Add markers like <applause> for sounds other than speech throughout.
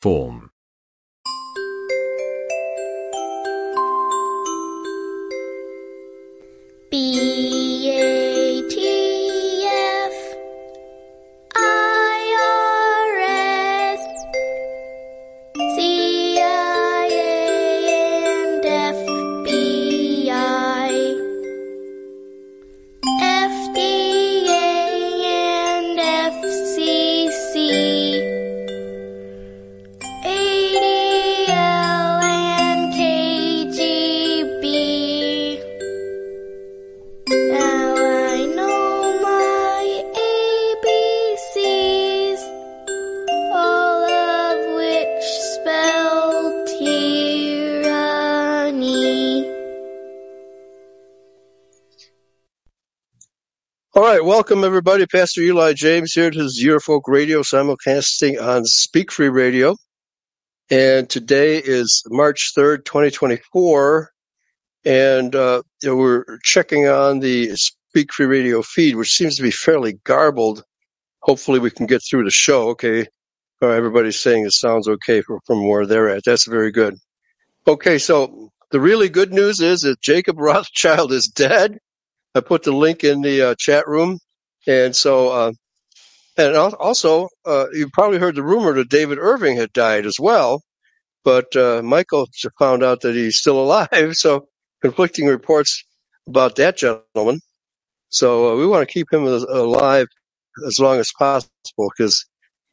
form. Welcome everybody. Pastor Eli James here to this Eurofolk Radio simulcasting on Speak Free Radio. And today is March 3rd, 2024. And uh, we're checking on the Speak Free Radio feed, which seems to be fairly garbled. Hopefully we can get through the show. Okay. Right, everybody's saying it sounds okay from, from where they're at. That's very good. Okay, so the really good news is that Jacob <laughs> Rothschild is dead. I put the link in the uh, chat room. And so, uh, and al- also, uh, you probably heard the rumor that David Irving had died as well. But uh, Michael found out that he's still alive. <laughs> So, conflicting reports about that gentleman. So, uh, we want to keep him as- alive as long as possible because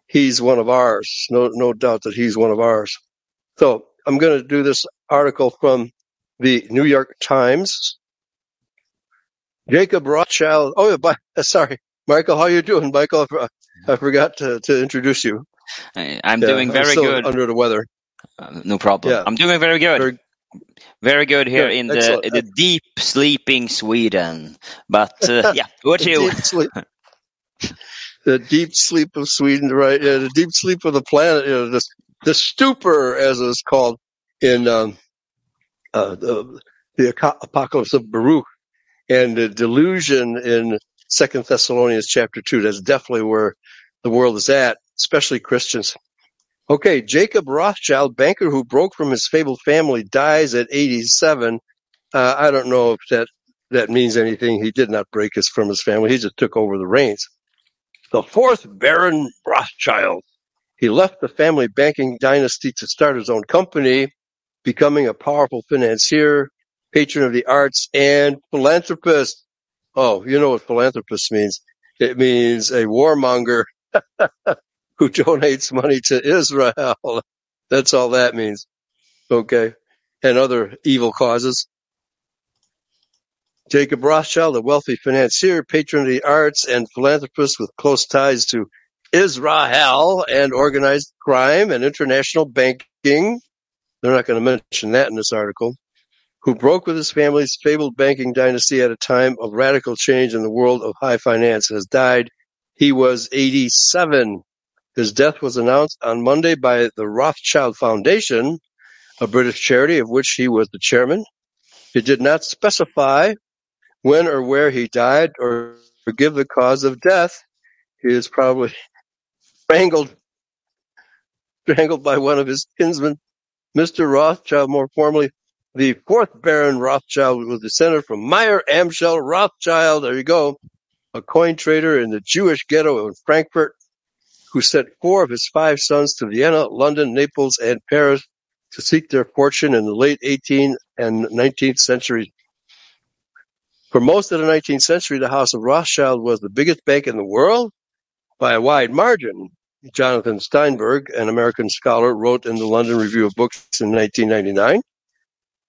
he's one of ours. No, no doubt that he's one of ours. So, I'm going to do this article from the New York Times. Jacob Rothschild. Oh, yeah, by, sorry, Michael. How are you doing, Michael? I forgot to, to introduce you. I- I'm Yeah, doing very good. under the weather. Uh, no problem. Yeah. I'm doing very good. Very Very good here Good. in the in the deep sleeping Sweden. But uh, <laughs> yeah, what you? deep <laughs> sleep. The deep sleep of Sweden, right? Yeah, the deep sleep of the planet. You know, the the stupor, as it's called in um, uh, the, the Apocalypse of Baruch, and the delusion in Second Thessalonians chapter two. That's definitely where the world is at, especially Christians. Okay, Jacob Rothschild, banker who broke from his fabled family, dies at 87. Uh, I don't know if that that means anything. He did not break his from his family. He just took over the reins. The fourth Baron Rothschild. He left the family banking dynasty to start his own company, becoming a powerful financier, patron of the arts, and philanthropist. Oh, you know what philanthropist means. It means a warmonger <laughs> who donates money to Israel. <laughs> That's all that means. Okay. And other evil causes. Jacob Rothschild, a wealthy financier, patron of the arts, and philanthropist with close ties to Israel and organized crime and international banking. They're not going to mention that in this article. Who broke with his family's fabled banking dynasty at a time of radical change in the world of high finance, has died. He was 87. His death was announced on Monday by the Rothschild Foundation, a British charity of which he was the chairman. It did not specify when or where he died or give the cause of death. He is probably strangled, strangled by one of his kinsmen, Mr. Rothschild, more formally the fourth Baron Rothschild, was descended from Meyer Amschel Rothschild. There you go, a coin trader in the Jewish ghetto in Frankfurt, who sent four of his five sons to Vienna, London, Naples, and Paris to seek their fortune in the late 18th and 19th centuries. For most of the 19th century, the House of Rothschild was the biggest bank in the world by a wide margin. Jonathan Steinberg, an American scholar, wrote in the London Review of Books in 1999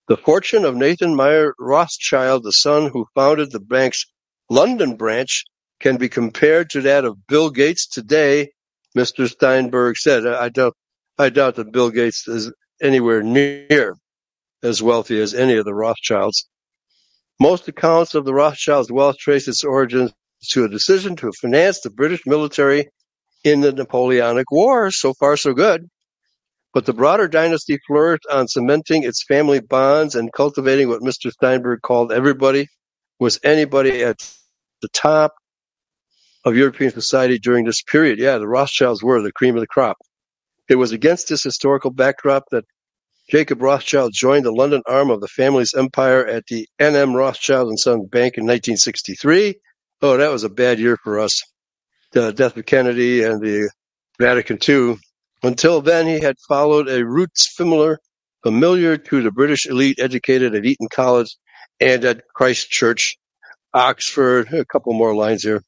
The fortune of Nathan Meyer Rothschild, the son who founded the bank's London branch, can be compared to that of Bill Gates today, Mr. Steinberg said. I doubt, I doubt that Bill Gates is anywhere near as wealthy as any of the Rothschilds. Most accounts of the Rothschilds' wealth trace its origins to a decision to finance the British military in the Napoleonic Wars. So far, so good. But the broader dynasty flourished on cementing its family bonds and cultivating what Mr. Steinberg called everybody was anybody at the top of European society during this period. Yeah, the Rothschilds were the cream of the crop. It was against this historical backdrop that Jacob Rothschild joined the London arm of the family's empire at the N.M. Rothschild and Son Bank in 1963. Oh, that was a bad year for us. The death of Kennedy and the Vatican II. Until then, he had followed a route similar, familiar to the British elite educated at Eton College and at Christ Church, Oxford. A couple more lines here.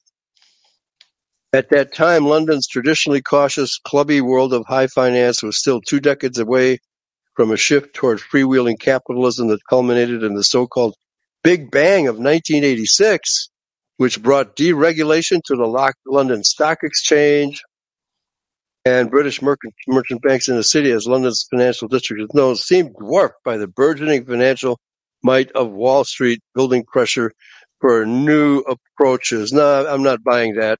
At that time, London's traditionally cautious, clubby world of high finance was still two decades away from a shift toward freewheeling capitalism that culminated in the so-called Big Bang of 1986, which brought deregulation to the London Stock Exchange and British merchant, merchant banks in the city, as London's financial district is known, seemed dwarfed by the burgeoning financial might of Wall Street, building pressure for new approaches. No, I'm not buying that.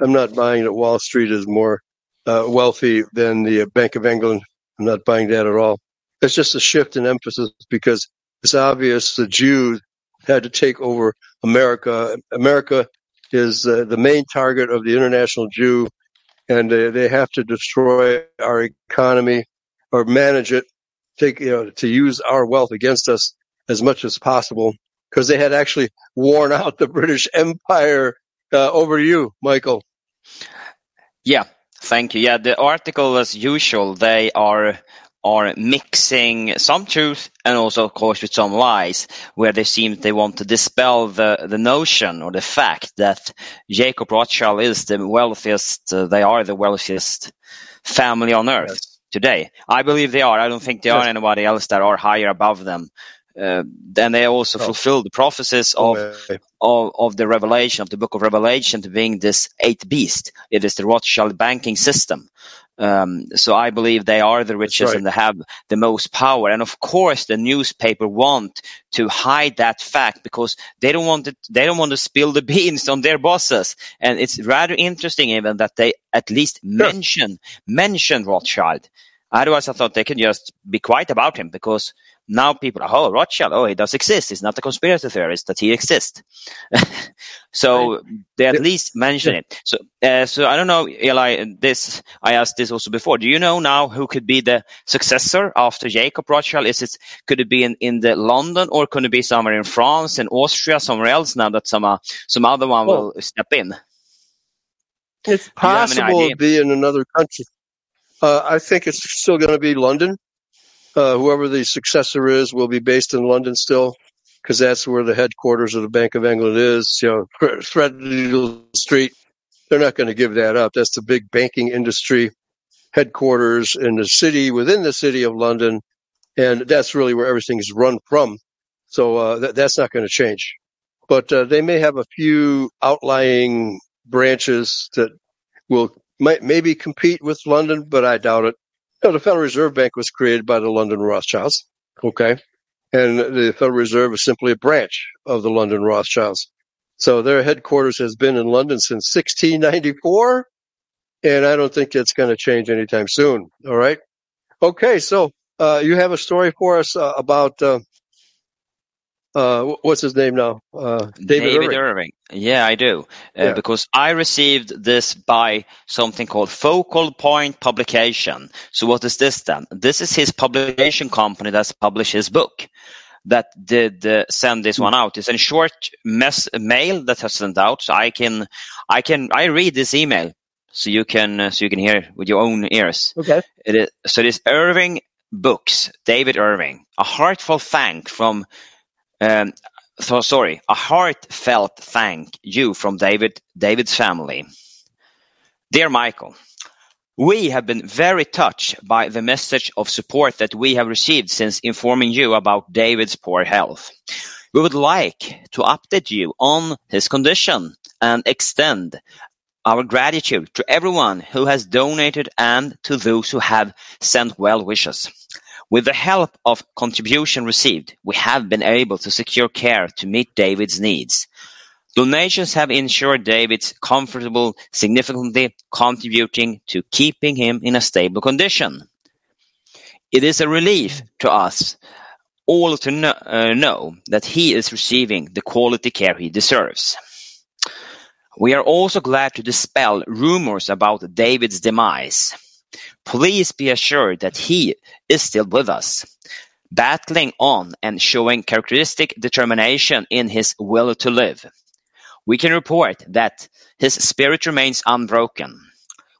I'm not buying that Wall Street is more uh, wealthy than the Bank of England. I'm not buying that at all. It's just a shift in emphasis because it's obvious the Jews had to take over America. America is uh, the main target of the international Jew, and they, they have to destroy our economy or manage it, take you know to use our wealth against us as much as possible because they had actually worn out the British Empire. Uh, over to you, Michael. Yeah, thank you. Yeah, the article, as usual, they are are mixing some truth and also, of course, with some lies, where they seem they want to dispel the the notion or the fact that Jacob Rothschild is the wealthiest. Uh, they are the wealthiest family on earth Yes. today. I believe they are. I don't think there Yes. are anybody else that are higher above them. Uh, then they also No. fulfill the prophecies of Okay. of, of the revelation of the book of revelation to being this eighth beast it is the rothschild banking system um, so i believe they are the richest right. and they have the most power. And of course the newspaper want to hide that fact because they don't want it they don't want to spill the <laughs> beans on their bosses. And it's rather interesting even that they at least mention mention rothschild otherwise i thought they could just be quiet about him because now people are, oh, Rothschild, oh, he does exist. It's not a conspiracy theorist that he exists. <laughs> so they at Yeah. least mention it. So, uh, so I don't know, Eli. This I asked this also before. Do you know now who could be the successor after Jacob Rothschild? Is it could it be in in the London or could it be somewhere in France, in Austria, somewhere else? Now that some uh, some other one Well, will step in. It's Do you have any possible to be in another country. Uh, I think it's still going to be London. Uh, whoever the successor is will be based in London still, because that's where the headquarters of the Bank of England is. You know, <laughs> Threadneedle Street. They're not going to give that up. That's the big banking industry headquarters in the city within the city of London, and that's really where everything is run from. So uh, that, that's not going to change. But uh, they may have a few outlying branches that will might maybe compete with London, but I doubt it. No, the Federal Reserve Bank was created by the London Rothschilds. Okay. And the Federal Reserve is simply a branch of the London Rothschilds. So their headquarters has been in London since 1694. And I don't think it's going to change anytime soon. All right. Okay. So, uh, you have a story for us uh, about, uh, uh, what's his name now? Uh, David, Irving. Irving. Yeah, I do. Uh, Yeah. Because I received this by something called Focal Point Publication. So what is this then? This is his publication company that's published his book that did uh, send this one out. It's a short mess mail that has sent out. So I can, I can, I read this email so you can, uh, so you can hear with your own ears. Okay. It is, so it is Irving Books, David Irving, a heartfelt thank from um, so sorry, a heartfelt thank you from David, David's family. Dear Michael, we have been very touched by the message of support that we have received since informing you about David's poor health. We would like to update you on his condition and extend our gratitude to everyone who has donated and to those who have sent well wishes. With the help of contribution received, we have been able to secure care to meet David's needs. Donations have ensured David's comfortable, significantly contributing to keeping him in a stable condition. It is a relief to us all to know, uh, know that he is receiving the quality care he deserves. We are also glad to dispel rumors about David's demise. Please be assured that he is still with us, battling on and showing characteristic determination in his will to live. We can report that his spirit remains unbroken.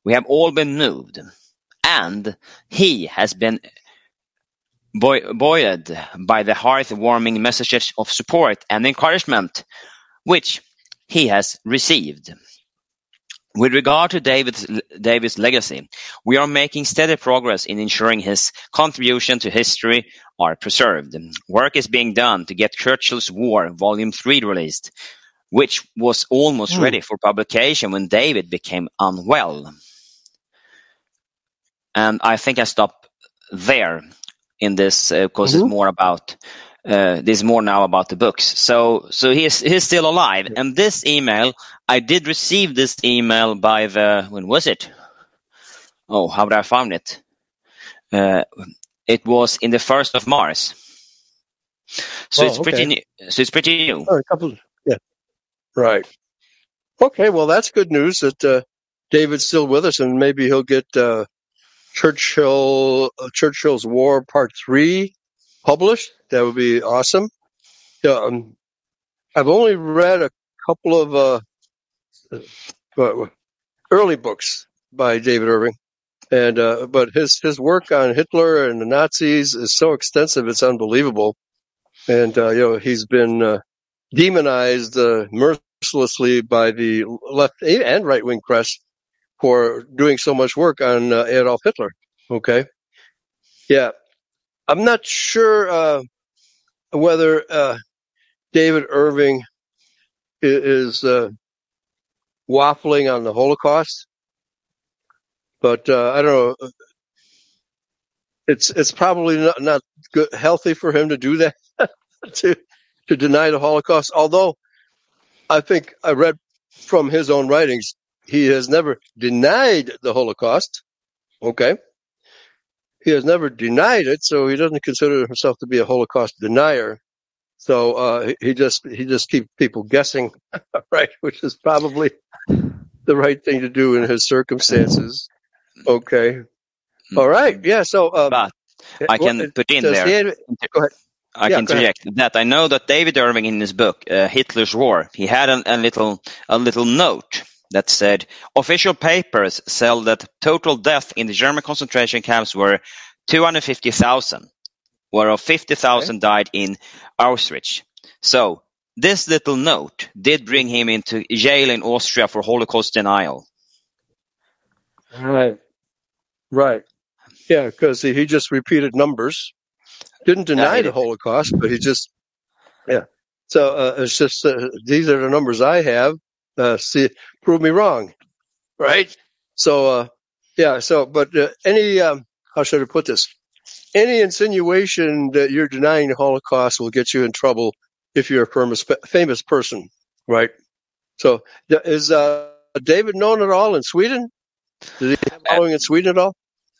We have all been moved, and he has been buoyed by the heartwarming messages of support and encouragement which he has received. With regard to David's legacy, we are making steady progress in ensuring his contribution to history are preserved. Work is being done to get Churchill's War Volume 3 released, which was almost Hmm. ready for publication when David became unwell. And I think I stop there in this because Mhm. it's more about uh, this more now about the books. So so he's he's still alive. And this email, I did receive this email by the when was it? Oh, how did I find it? Uh, it was in the first of Mars. So Oh, it's pretty new. So it's pretty new. Oh, a couple. Yeah. Right. Okay. Well, that's good news that uh, David's still with us, and maybe he'll get uh, Churchill uh, Churchill's War Part Three published. That would be awesome. Yeah. Um, I've only read a couple of uh, uh, early books by David Irving, and uh, but his his work on Hitler and the Nazis is so extensive, it's unbelievable. And uh, you know, he's been uh, demonized uh, mercilessly by the left and right wing press for doing so much work on Adolf Hitler. Okay, yeah, I'm not sure uh, whether uh, David Irving is uh, waffling on the Holocaust, but uh, I don't know. It's it's probably not, not good, healthy for him to do that <laughs> to to deny the Holocaust. Although I think I read from his own writings, he has never denied the Holocaust. Okay. He has never denied it, so he doesn't consider himself to be a Holocaust denier. So uh, he- just he just keeps people guessing, <laughs> right? Which is probably the right thing to do in his circumstances. Okay. All right. Yeah. So um, But I can what- put in there. Go ahead. I Yeah, can ahead. interject that I know that David Irving in his book uh, Hitler's War, he had a, a little a little note that said official papers said that total death in the German concentration camps were 250,000, whereof 50,000 died in Auschwitz. So this little note did bring him into jail in Austria for Holocaust denial. Right. Right. Yeah, because he, just repeated numbers. Didn't deny he the. Holocaust, but he just, yeah. So uh, it's just uh, these are the numbers I have. Uh, see, prove me wrong, right? So uh, yeah. So, but uh, any um, how should I put this? Any insinuation that you're denying the Holocaust will get you in trouble if you're a famous famous person, right? So is uh, David known at all in Sweden? Did he have following in Sweden at all?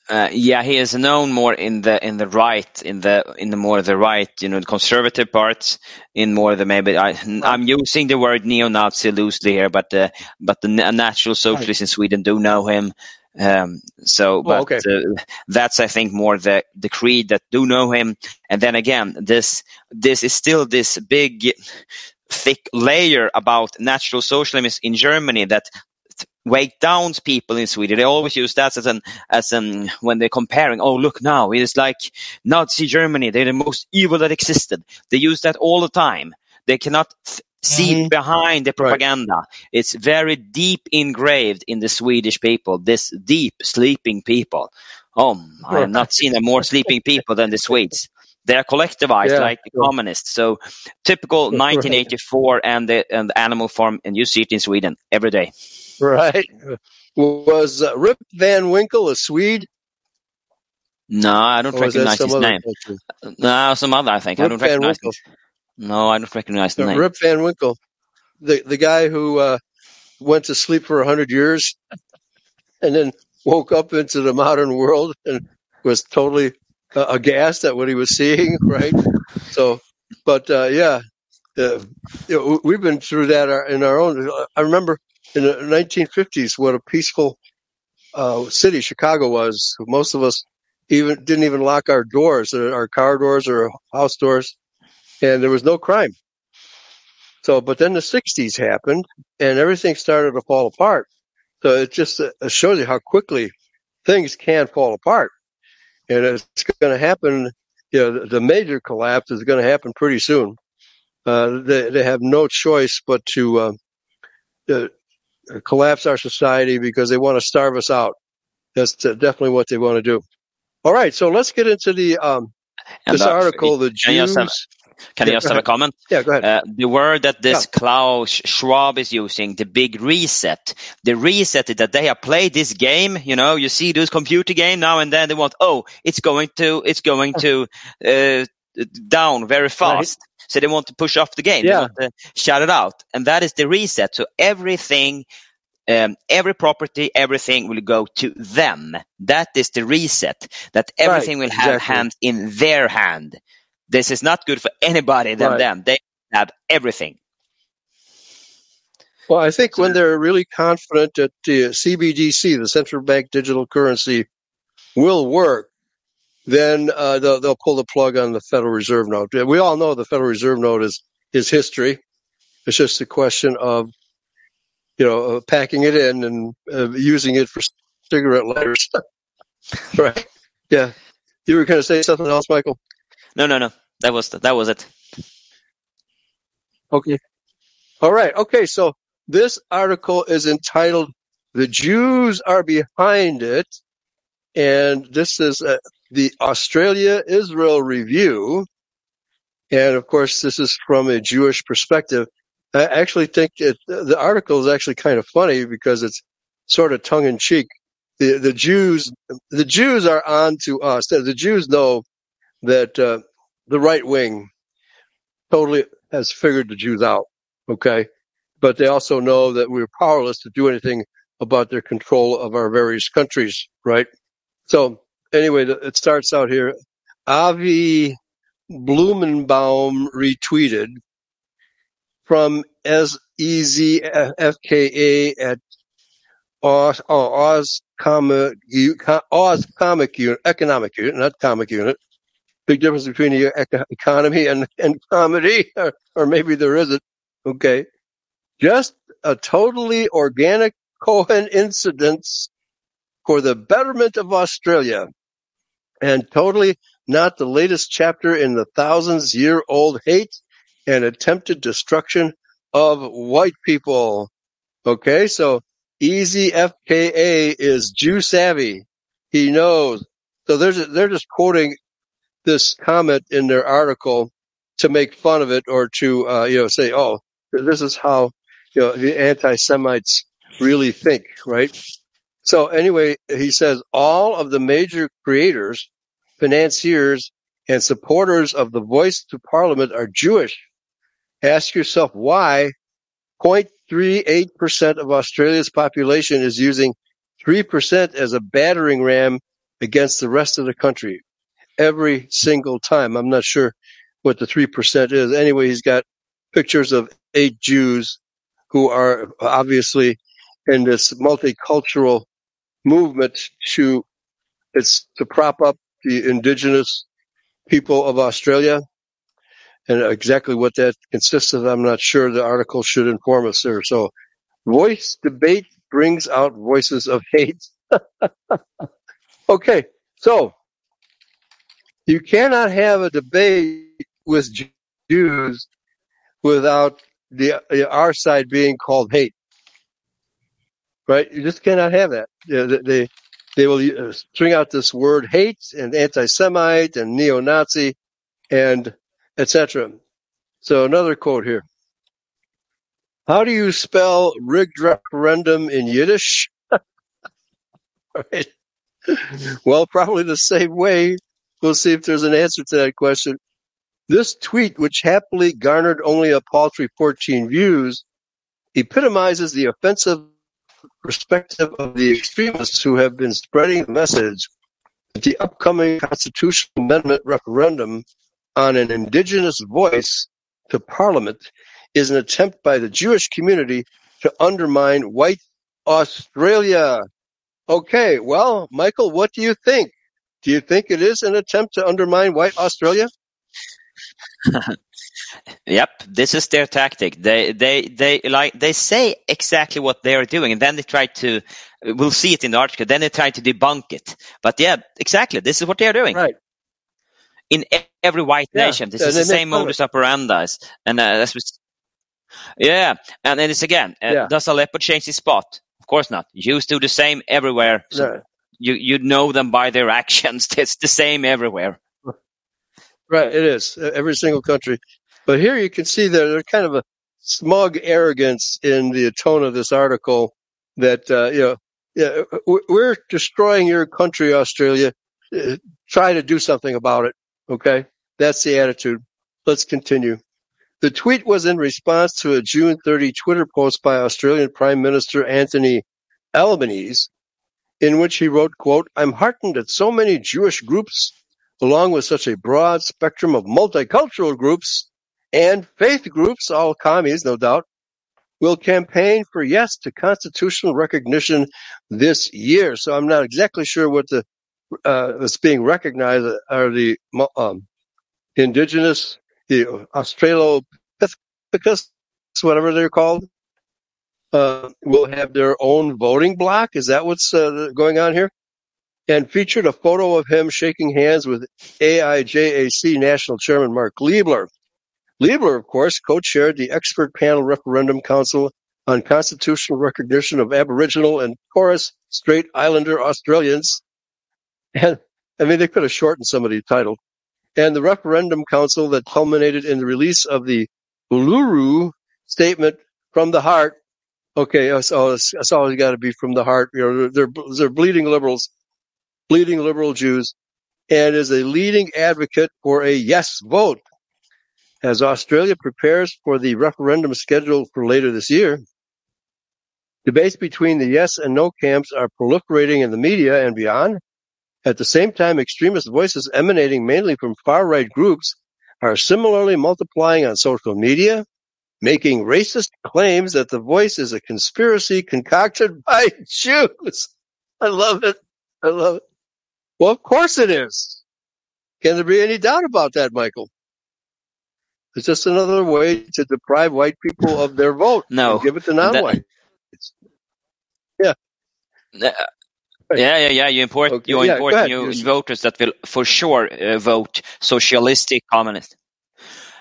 Uh, yeah, he is known more in the in the right, in the in the more the right, you know, the conservative parts. In more the maybe I, I'm using the word neo-Nazi loosely here, but uh, but the natural socialists in Sweden do know him. Um, so, but Oh, okay. uh, that's I think more the the creed that do know him. And then again, this this is still this big thick layer about natural socialism in Germany that weight down people in Sweden. They always use that as an as an when they're comparing. Oh, look now, it's like Nazi Germany. They're the most evil that existed. They use that all the time. They cannot th- see Mhm. behind the Right. propaganda. It's very deep engraved in the Swedish people. This deep sleeping people. Oh, I have not seen a more sleeping people than the Swedes. They are collectivized Yeah, like the sure. communists. So typical 1984 and the and the Animal Farm, and you see it in Sweden every day. <laughs> Right. Was uh, Rip Van Winkle a Swede? No, I don't Or recognize his name. culture? No, some other, I think. I don't Van recognize. Winkle. No, I don't recognize the Uh, name. Rip Van Winkle, the the guy who uh, went to sleep for a hundred years <laughs> and then woke up into the modern world and was totally uh, aghast at what he was seeing. <laughs> Right. So, but uh, yeah, uh, you know, we've been through that in our own. I remember in the 1950s what a peaceful uh, city Chicago was. Most of us even didn't even lock our doors, uh, our car doors or house doors, and there was no crime. So, but then the '60s happened, and everything started to fall apart. So it just uh, shows you how quickly things can fall apart, and it's going to happen. You know, the- major collapse is going to happen pretty soon. Uh, they they have no choice but to uh, uh, collapse our society because they want to starve us out. That's definitely what they want to do. All right, so let's get into the um, And this article. The Can you have, Jews. can you just have a comment? Yeah, go ahead. Uh, the word that this Klaus Schwab is using, the big reset, the reset is that they have played this game. You know, you see this computer game now and then they want, oh, it's going to, it's going to uh, down very fast. So they want to push off the game. They Yeah. want to shut it out, and that is the reset. So everything. Um, every property, everything will go to them. That is the reset. That everything will have exactly. hands in their hand. This is not good for anybody than Right. them. They have everything. Well, I think when they're really confident that the CBDC, the central bank digital currency, will work, then uh, they'll, they'll pull the plug on the Federal Reserve note. We all know the Federal Reserve note is is history. It's just a question of you know packing it in and uh, using it for cigarette lighters. <laughs> right? Yeah. You were going to say something else, Michael? No, no, no. That was that was it. Okay. All right. Okay. So this article is entitled "The Jews Are Behind It," and this is uh, the Australia Israel Review. And of course, this is from a Jewish perspective. I actually think it, the article is actually kind of funny because it's sort of tongue in cheek. The, the Jews, the Jews are on to us. The Jews know that uh, the right wing totally has figured the Jews out. Okay. But they also know that we're powerless to do anything about their control of our various countries. Right. So anyway, it starts out here. Avi Blumenbaum retweeted from as easy FKA at Oz, oh, Oz Comic Oz Comic Unit Economic Unit, not Comic Unit. Big difference between the economy and and comedy, or, or maybe there isn't. Okay, just a totally organic Cohen coincidence for the betterment of Australia, and totally not the latest chapter in the thousands year old hate and attempted destruction of white people. Okay, so Easy FKA is Jew savvy. He knows. So there's they're just quoting this comment in their article to make fun of it or to uh, you know say, oh, this is how you know the anti-Semites really think, right? So anyway, he says all of the major creators, financiers, and supporters of the Voice to Parliament are Jewish. Ask yourself why 0.38% of Australia's population is using 3% as a battering ram against the rest of the country every single time. I'm not sure what the 3% is. Anyway, he's got pictures of eight Jews who are obviously in this multicultural movement to it's to prop up the indigenous people of Australia. And exactly what that consists of, I'm not sure. The article should inform us there. So, voice debate brings out voices of hate. <laughs> okay, so you cannot have a debate with Jews without the our side being called hate, right? You just cannot have that. They, they will uh, string out this word hate and anti-Semite and neo-Nazi and etc. So another quote here. How do you spell rigged referendum in Yiddish? <laughs> right. Well, probably the same way. We'll see if there's an answer to that question. This tweet, which happily garnered only a paltry 14 views, epitomizes the offensive perspective of the extremists who have been spreading the message that the upcoming constitutional amendment referendum on an indigenous voice to parliament is an attempt by the Jewish community to undermine white Australia. Okay, well, Michael, what do you think? Do you think it is an attempt to undermine white Australia? <laughs> Yep, this is their tactic. They they they like they say exactly what they are doing, and then they try to. We'll see it in the article. Then they try to debunk it. But yeah, exactly. This is what they are doing Right. in every white Yeah, nation. This is the same modus operandi, and uh, that's what, yeah. And then it's again. Uh, Yeah. Does a leopard change his spot? Of course not. Jews do the same everywhere. So you you know them by their <laughs> actions. It's the same everywhere. Right, it is. Every single country. But here you can see that there's kind of a smug arrogance in the tone of this article that, uh, you know, yeah, we- we're destroying your country, Australia. Uh, Try to do something about it. Okay. That's the attitude. Let's continue. The tweet was in response to a June 30 Twitter post by Australian Prime Minister Anthony Albanese, in which he wrote, quote, I'm heartened that so many Jewish groups along with such a broad spectrum of multicultural groups and faith groups, all commies, no doubt, will campaign for yes to constitutional recognition this year. So I'm not exactly sure what the uh, that's being recognized are the um, indigenous, the Australopithecus, whatever they're called, uh, will have their own voting block. Is that what's uh, going on here? And featured a photo of him shaking hands with AIJAC National Chairman Mark Leibler. Leibler, of course, co-chaired the expert panel referendum council on constitutional recognition of Aboriginal and Torres Strait Islander Australians. And I mean, they could have shortened some of the title. And the referendum council that culminated in the release of the Uluru statement from the heart. Okay, that's always, that's always got to be from the heart. You know, they're, they're bleeding liberals, bleeding liberal Jews, and is a leading advocate for a yes vote. As Australia prepares for the referendum scheduled for later this year, debates between the yes and no camps are proliferating in the media and beyond. At the same time, extremist voices emanating mainly from far-right groups are similarly multiplying on social media, making racist claims that the voice is a conspiracy concocted <laughs> by Jews. I love it. I love it. Well, of course it is. Can there be any doubt about that, Michael? It's just another way to deprive white people of their vote No. give it to And that- non-white. Uh, Yeah, yeah, yeah. You import Okay, you yeah, import new voters that will for sure uh, vote socialistic communist.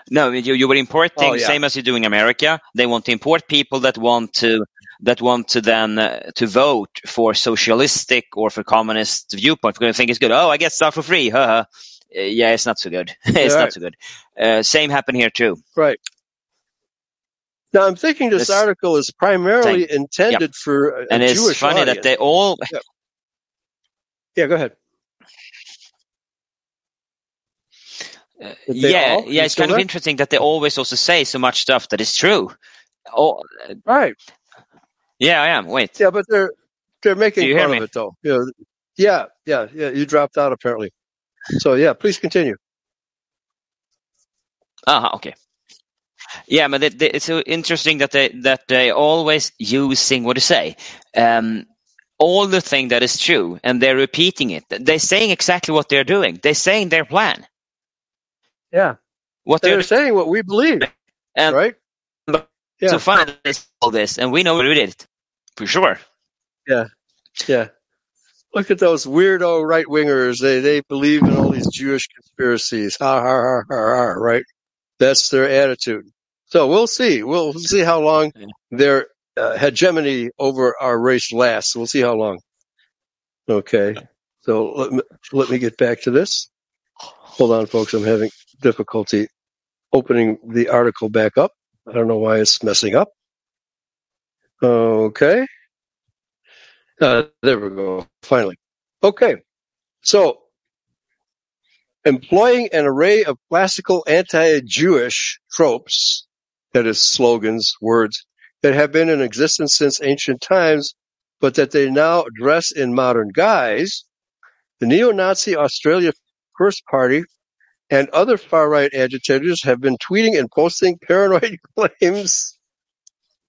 No, you you were importing Oh, yeah. same as you do in America. They want to import people that want to that want to then uh, to vote for socialistic or for communist viewpoint. Because they think it's good. Oh, I get stuff for free. Haha. Uh, yeah, it's not so good. <laughs> it's not so good. Uh, same happened here too. Right. Now, I'm thinking this This- article is primarily intended for a, a And it's Jewish funny audience. that they all Yeah, go ahead. Uh, yeah, all- yeah, it's kind of interesting that they always also say so much stuff that is true. Oh, Right. yeah, I am. Wait. Yeah, but they're they're making Do you hear fun of it though. You know, yeah, yeah, yeah. You dropped out apparently. So yeah, please continue. Ah, okay. Yeah, but they, they, it's so interesting that they that they always using what to say, um, all the thing that is true, and they're repeating it. They're saying exactly what they're doing. They're saying their plan. Yeah, What they're they're saying what we believe, and right? yeah. so fine. that all this, and we know we did it for sure. Yeah, yeah. Look at those weirdo right wingers. They they believe in all these Jewish conspiracies. Ha ha ha ha ha. Right. That's their attitude. So we'll see. We'll see how long their uh, hegemony over our race lasts. We'll see how long. Okay. So let me let me get back to this. Hold on, folks. I'm having difficulty opening the article back up. I don't know why it's messing up. Okay. Uh, there we go. Finally. Okay. So, employing an array of classical anti-Jewish tropes, that is slogans, words, that have been in existence since ancient times, but that they now dress in modern guise, the neo-Nazi Australia First Party and other far-right agitators have been tweeting and posting paranoid <laughs> claims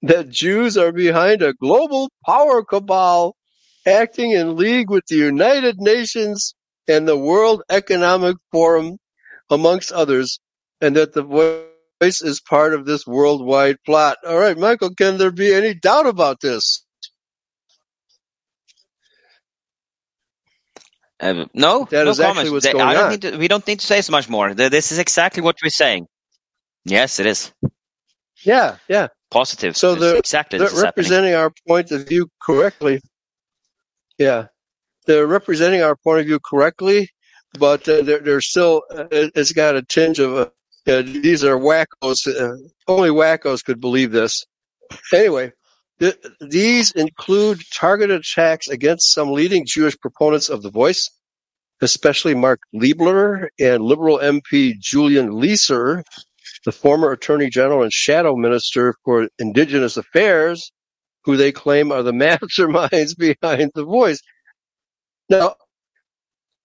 that Jews are behind a global power cabal acting in league with the United Nations and the World Economic Forum, amongst others, and that the voice is part of this worldwide plot. All right, Michael, can there be any doubt about this? Uh, no, That no is actually comments. what's They- going I don't on. need to, we don't need to say so much more. This is exactly what we're saying. Yes, it is Yeah, yeah. positive. So It's the- exactly They're is happening. representing our point of view correctly. Yeah, they're representing our point of view correctly, but uh, they're, they're still. Uh, it- it's got a tinge of. Uh, uh, these are wackos. Uh, only wackos could believe this. Anyway, th- these include targeted attacks against some leading Jewish proponents of the voice, especially Mark Leibler and Liberal MP Julian Leeser, the former Attorney General and Shadow Minister for Indigenous Affairs, who they claim are the <laughs> masterminds behind the voice. Now,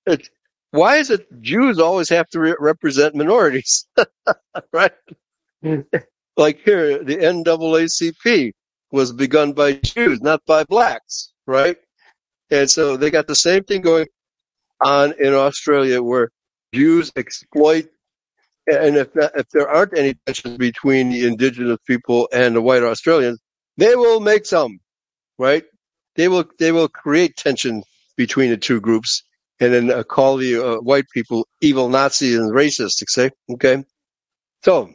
it, why is it Jews always have to re- represent minorities? <laughs> right? <laughs> Like here, the NAACP was begun by Jews, not by blacks, right? And so they got the same thing going on in Australia where Jews exploit and if if there aren't any tensions between the indigenous people and the white Australians, they will make some, right? They will they will create tension between the two groups, and then uh, call the uh, white people evil Nazi and racist. Say, okay. So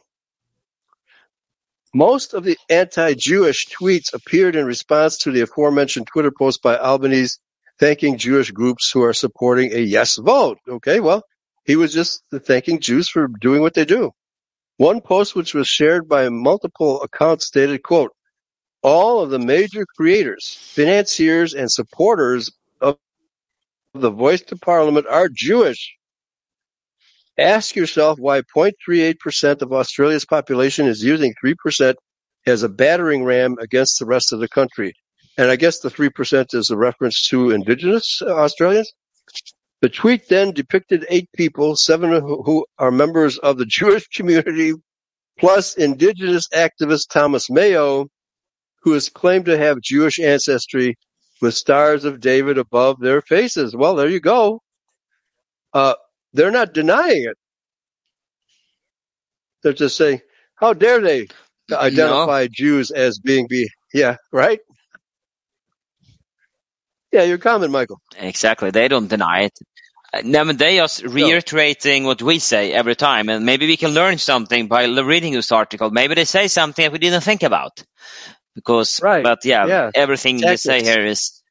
most of the anti-Jewish tweets appeared in response to the aforementioned Twitter post by Albanese thanking Jewish groups who are supporting a yes vote. Okay, well, he was just thanking Jews for doing what they do. One post which was shared by multiple accounts stated, quote, all of the major creators, financiers, and supporters of the voice to parliament are Jewish. Ask yourself why 0.38% of Australia's population is using 3% as a battering ram against the rest of the country. And I guess the 3% is a reference to indigenous Australians. The tweet then depicted eight people, seven of who are members of the <laughs> Jewish community, plus indigenous activist Thomas Mayo, who is claimed to have Jewish ancestry with stars of David above their faces. Well, there you go. Uh, they're not denying it. They're just saying, how dare they identify Jews as being be, yeah, right? Yeah, your comment, Michael. Exactly. They don't deny it. No, but they are reiterating what we say every time, and maybe we can learn something by reading this article. Maybe they say something that we didn't think about. Because, Right. but yeah, Yeah. everything they say here is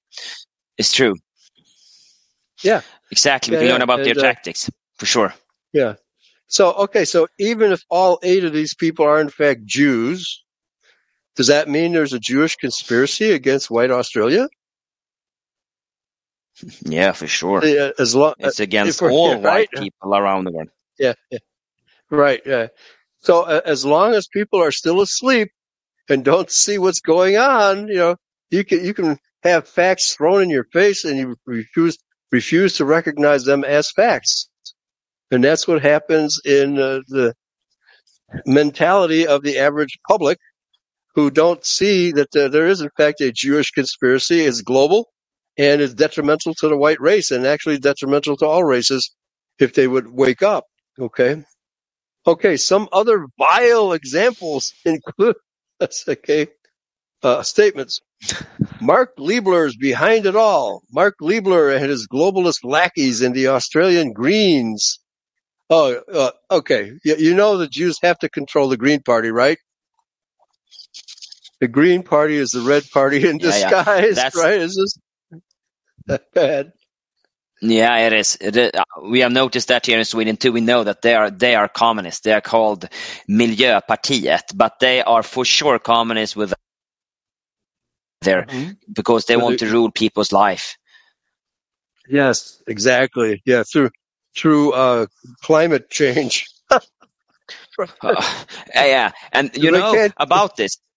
is true. Yeah. Exactly. We Yeah, can yeah, learn about their uh, tactics for sure. Yeah. So, okay, so even if all eight of these people are in fact Jews, does that mean there's a Jewish conspiracy against white Australia? <laughs> Yeah, for sure. Uh, As long, It's against if all yeah, <laughs> right? white people around the world. yeah, yeah. right, yeah. So uh, as long as people are still asleep and don't see what's going on, you know, you can you can have facts thrown in your face and you refuse refuse to recognize them as facts, and that's what happens in uh, the mentality of the average public who don't see that uh, there is in fact a Jewish conspiracy is global and is detrimental to the white race and actually detrimental to all races if they would wake up. Okay. Okay. Some other vile examples <laughs> include, that's okay, uh, statements. Mark Leibler is behind it all. Mark Leibler and his globalist lackeys in the Australian Greens. Oh, uh, okay. You, you know the Jews have to control the Green Party, right? The Green Party is the Red Party in Yeah, yeah. disguise, That's- right? Is this <laughs> bad? Yeah, it is. It is. uh, We have noticed that here in Sweden too. We know that they are they are communists. They are called Miljöpartiet, but they are for sure communists with their because they With want the- to rule people's life. Yes, exactly. Yeah, through through uh, climate change. <laughs> Uh, yeah, and you know can't- about this. <laughs>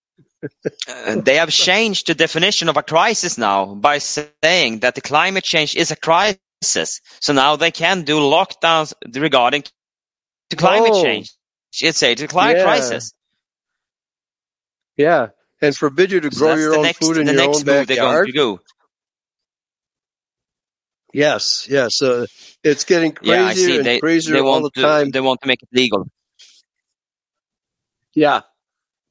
Uh, they have changed the definition of a crisis now by saying that the climate change is a crisis. So now they can do lockdowns regarding to climate Oh. change. It's a, a climate Yeah. crisis. Yeah, and forbid you to So grow your own next, food in the your next own move they're going backyard. to. Yes, yes. Uh, it's getting crazier Yeah, and They crazier they all the want to time. they want to make it legal. Yeah.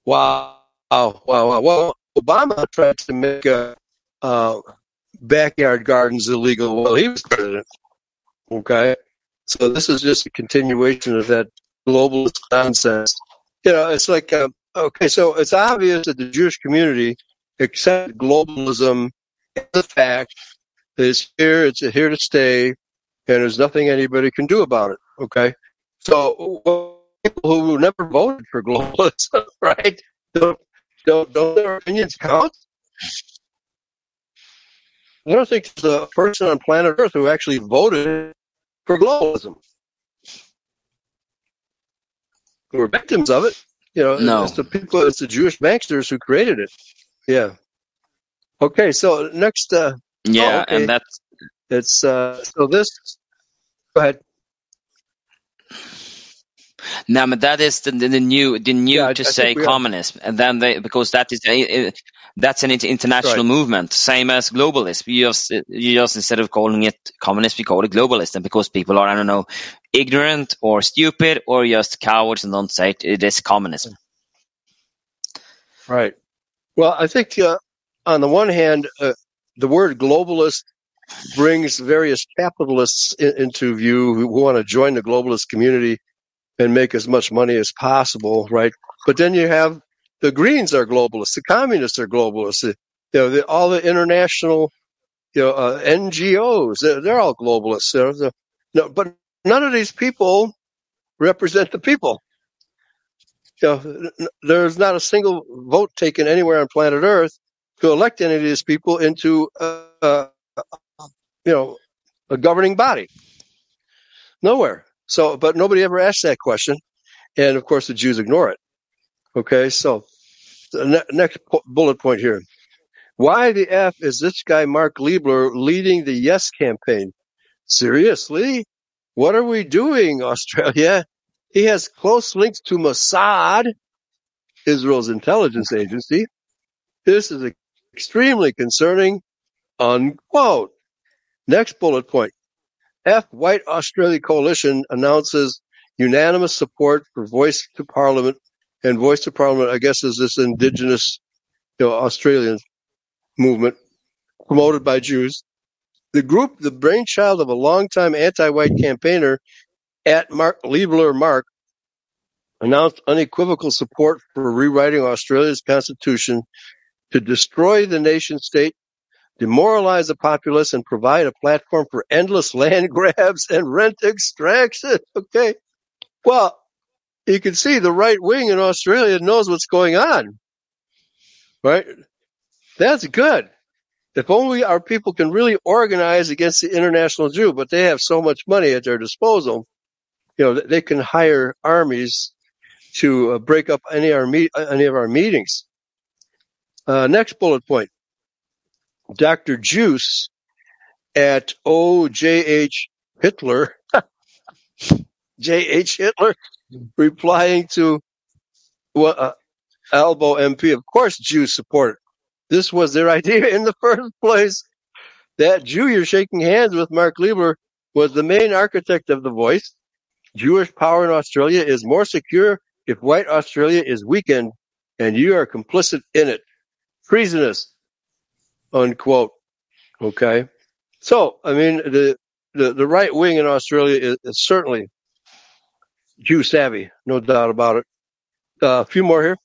Wow. Wow. Wow. Well, Obama tried to make a, uh, backyard gardens illegal while he was president. Okay. So this is just a continuation of that globalist nonsense. You know, it's like, uh, okay, so it's obvious that the Jewish community accepts globalism as a fact. that It's here, it's here to stay, and there's nothing anybody can do about it. Okay. So people who never voted for globalism, <laughs> right? Don't, don't, don't their opinions count? I don't think there's a person on planet Earth who actually voted for globalism. Who were victims of it. You know, No. it's the people, it's the Jewish banksters who created it. Yeah. Okay, so next, uh, Yeah, okay. and that's it's, uh, so this, go ahead. no, but that is the, the, the new the new Yeah, to I say think we are. communism, and then they because that is that's an international Right. movement, same as globalist. We just you just instead of calling it communist, we call it globalist, and because people are I don't know ignorant or stupid or just cowards and don't say it, it is communism. Right. Well, I think uh, on the one hand, uh, the word globalist brings various capitalists in, into view who want to join the globalist community and make as much money as possible, right? But then you have the Greens are globalists, the communists are globalists, you know, the, all the international, you know, uh, NGOs, they're, they're all globalists. They're, no, but none of these people represent the people. You know, there's not a single vote taken anywhere on planet Earth to elect any of these people into, uh, uh, you know, a governing body. Nowhere. So, but nobody ever asked that question, and of course the Jews ignore it. Okay, so the ne- next bullet point here: Why the f is this guy Mark Leibler leading the Yes campaign? Seriously, what are we doing, <laughs> Australia? He has close links to Mossad, Israel's intelligence agency. This is extremely concerning. Unquote. Next bullet point. F White Australia Coalition announces unanimous support for Voice to Parliament. And Voice to Parliament, I guess, is this indigenous, you know, Australian movement promoted by Jews. The group, the brainchild of a longtime anti-white campaigner at Mark Leibler Mark, announced unequivocal support for rewriting Australia's constitution to destroy the nation state, demoralize the populace, and provide a platform for endless <laughs> land grabs and rent extraction. Okay. Well, you can see the right wing in Australia knows what's going on. Right? That's good. If only our people can really organize against the international Jew, but they have so much money at their disposal, you know, they can hire armies to uh, break up any our meet, any of our meetings. Uh, next bullet point. Dr. Juice at OJH Hitler, <laughs> JH Hitler, replying to what uh, Albo MP. Of course, Jews support it. This was their <laughs> idea in the first place. That Jew you're shaking hands with, Mark Leibler, was the main architect of the voice. Jewish power in Australia is more secure if white Australia is weakened, and you are complicit in it. Treasonous, unquote. Okay. So, I mean, the, the, the right wing in Australia is, is certainly Jew savvy, no doubt about it. Uh, a few more here.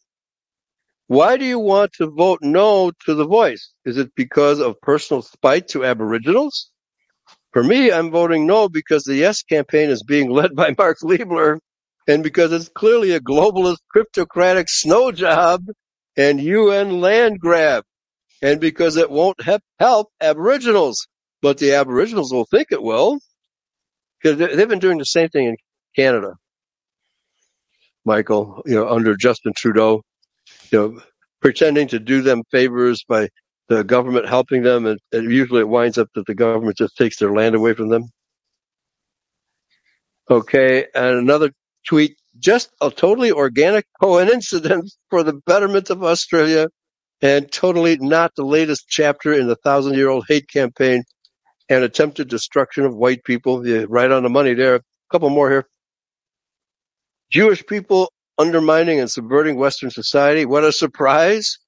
Why do you want to vote no to the voice? Is it because of personal spite to Aboriginals? For me, I'm voting no because the Yes campaign is being led by Mark Leibler and because it's clearly a globalist cryptocratic snow job and UN land grab and because it won't help, help Aboriginals. But the Aboriginals will think it will because they've been doing the same thing in Canada. Michael, you know, under Justin Trudeau, you know, pretending to do them favors by the government helping them, and, and usually it winds up that the government just takes their land away from them. Okay, and another tweet, just a totally organic coincidence for the betterment of Australia, and totally not the latest chapter in the thousand-year-old hate campaign and attempted destruction of white people. Yeah, right on the money there. A couple more here. Jewish people undermining and subverting Western society. What a surprise.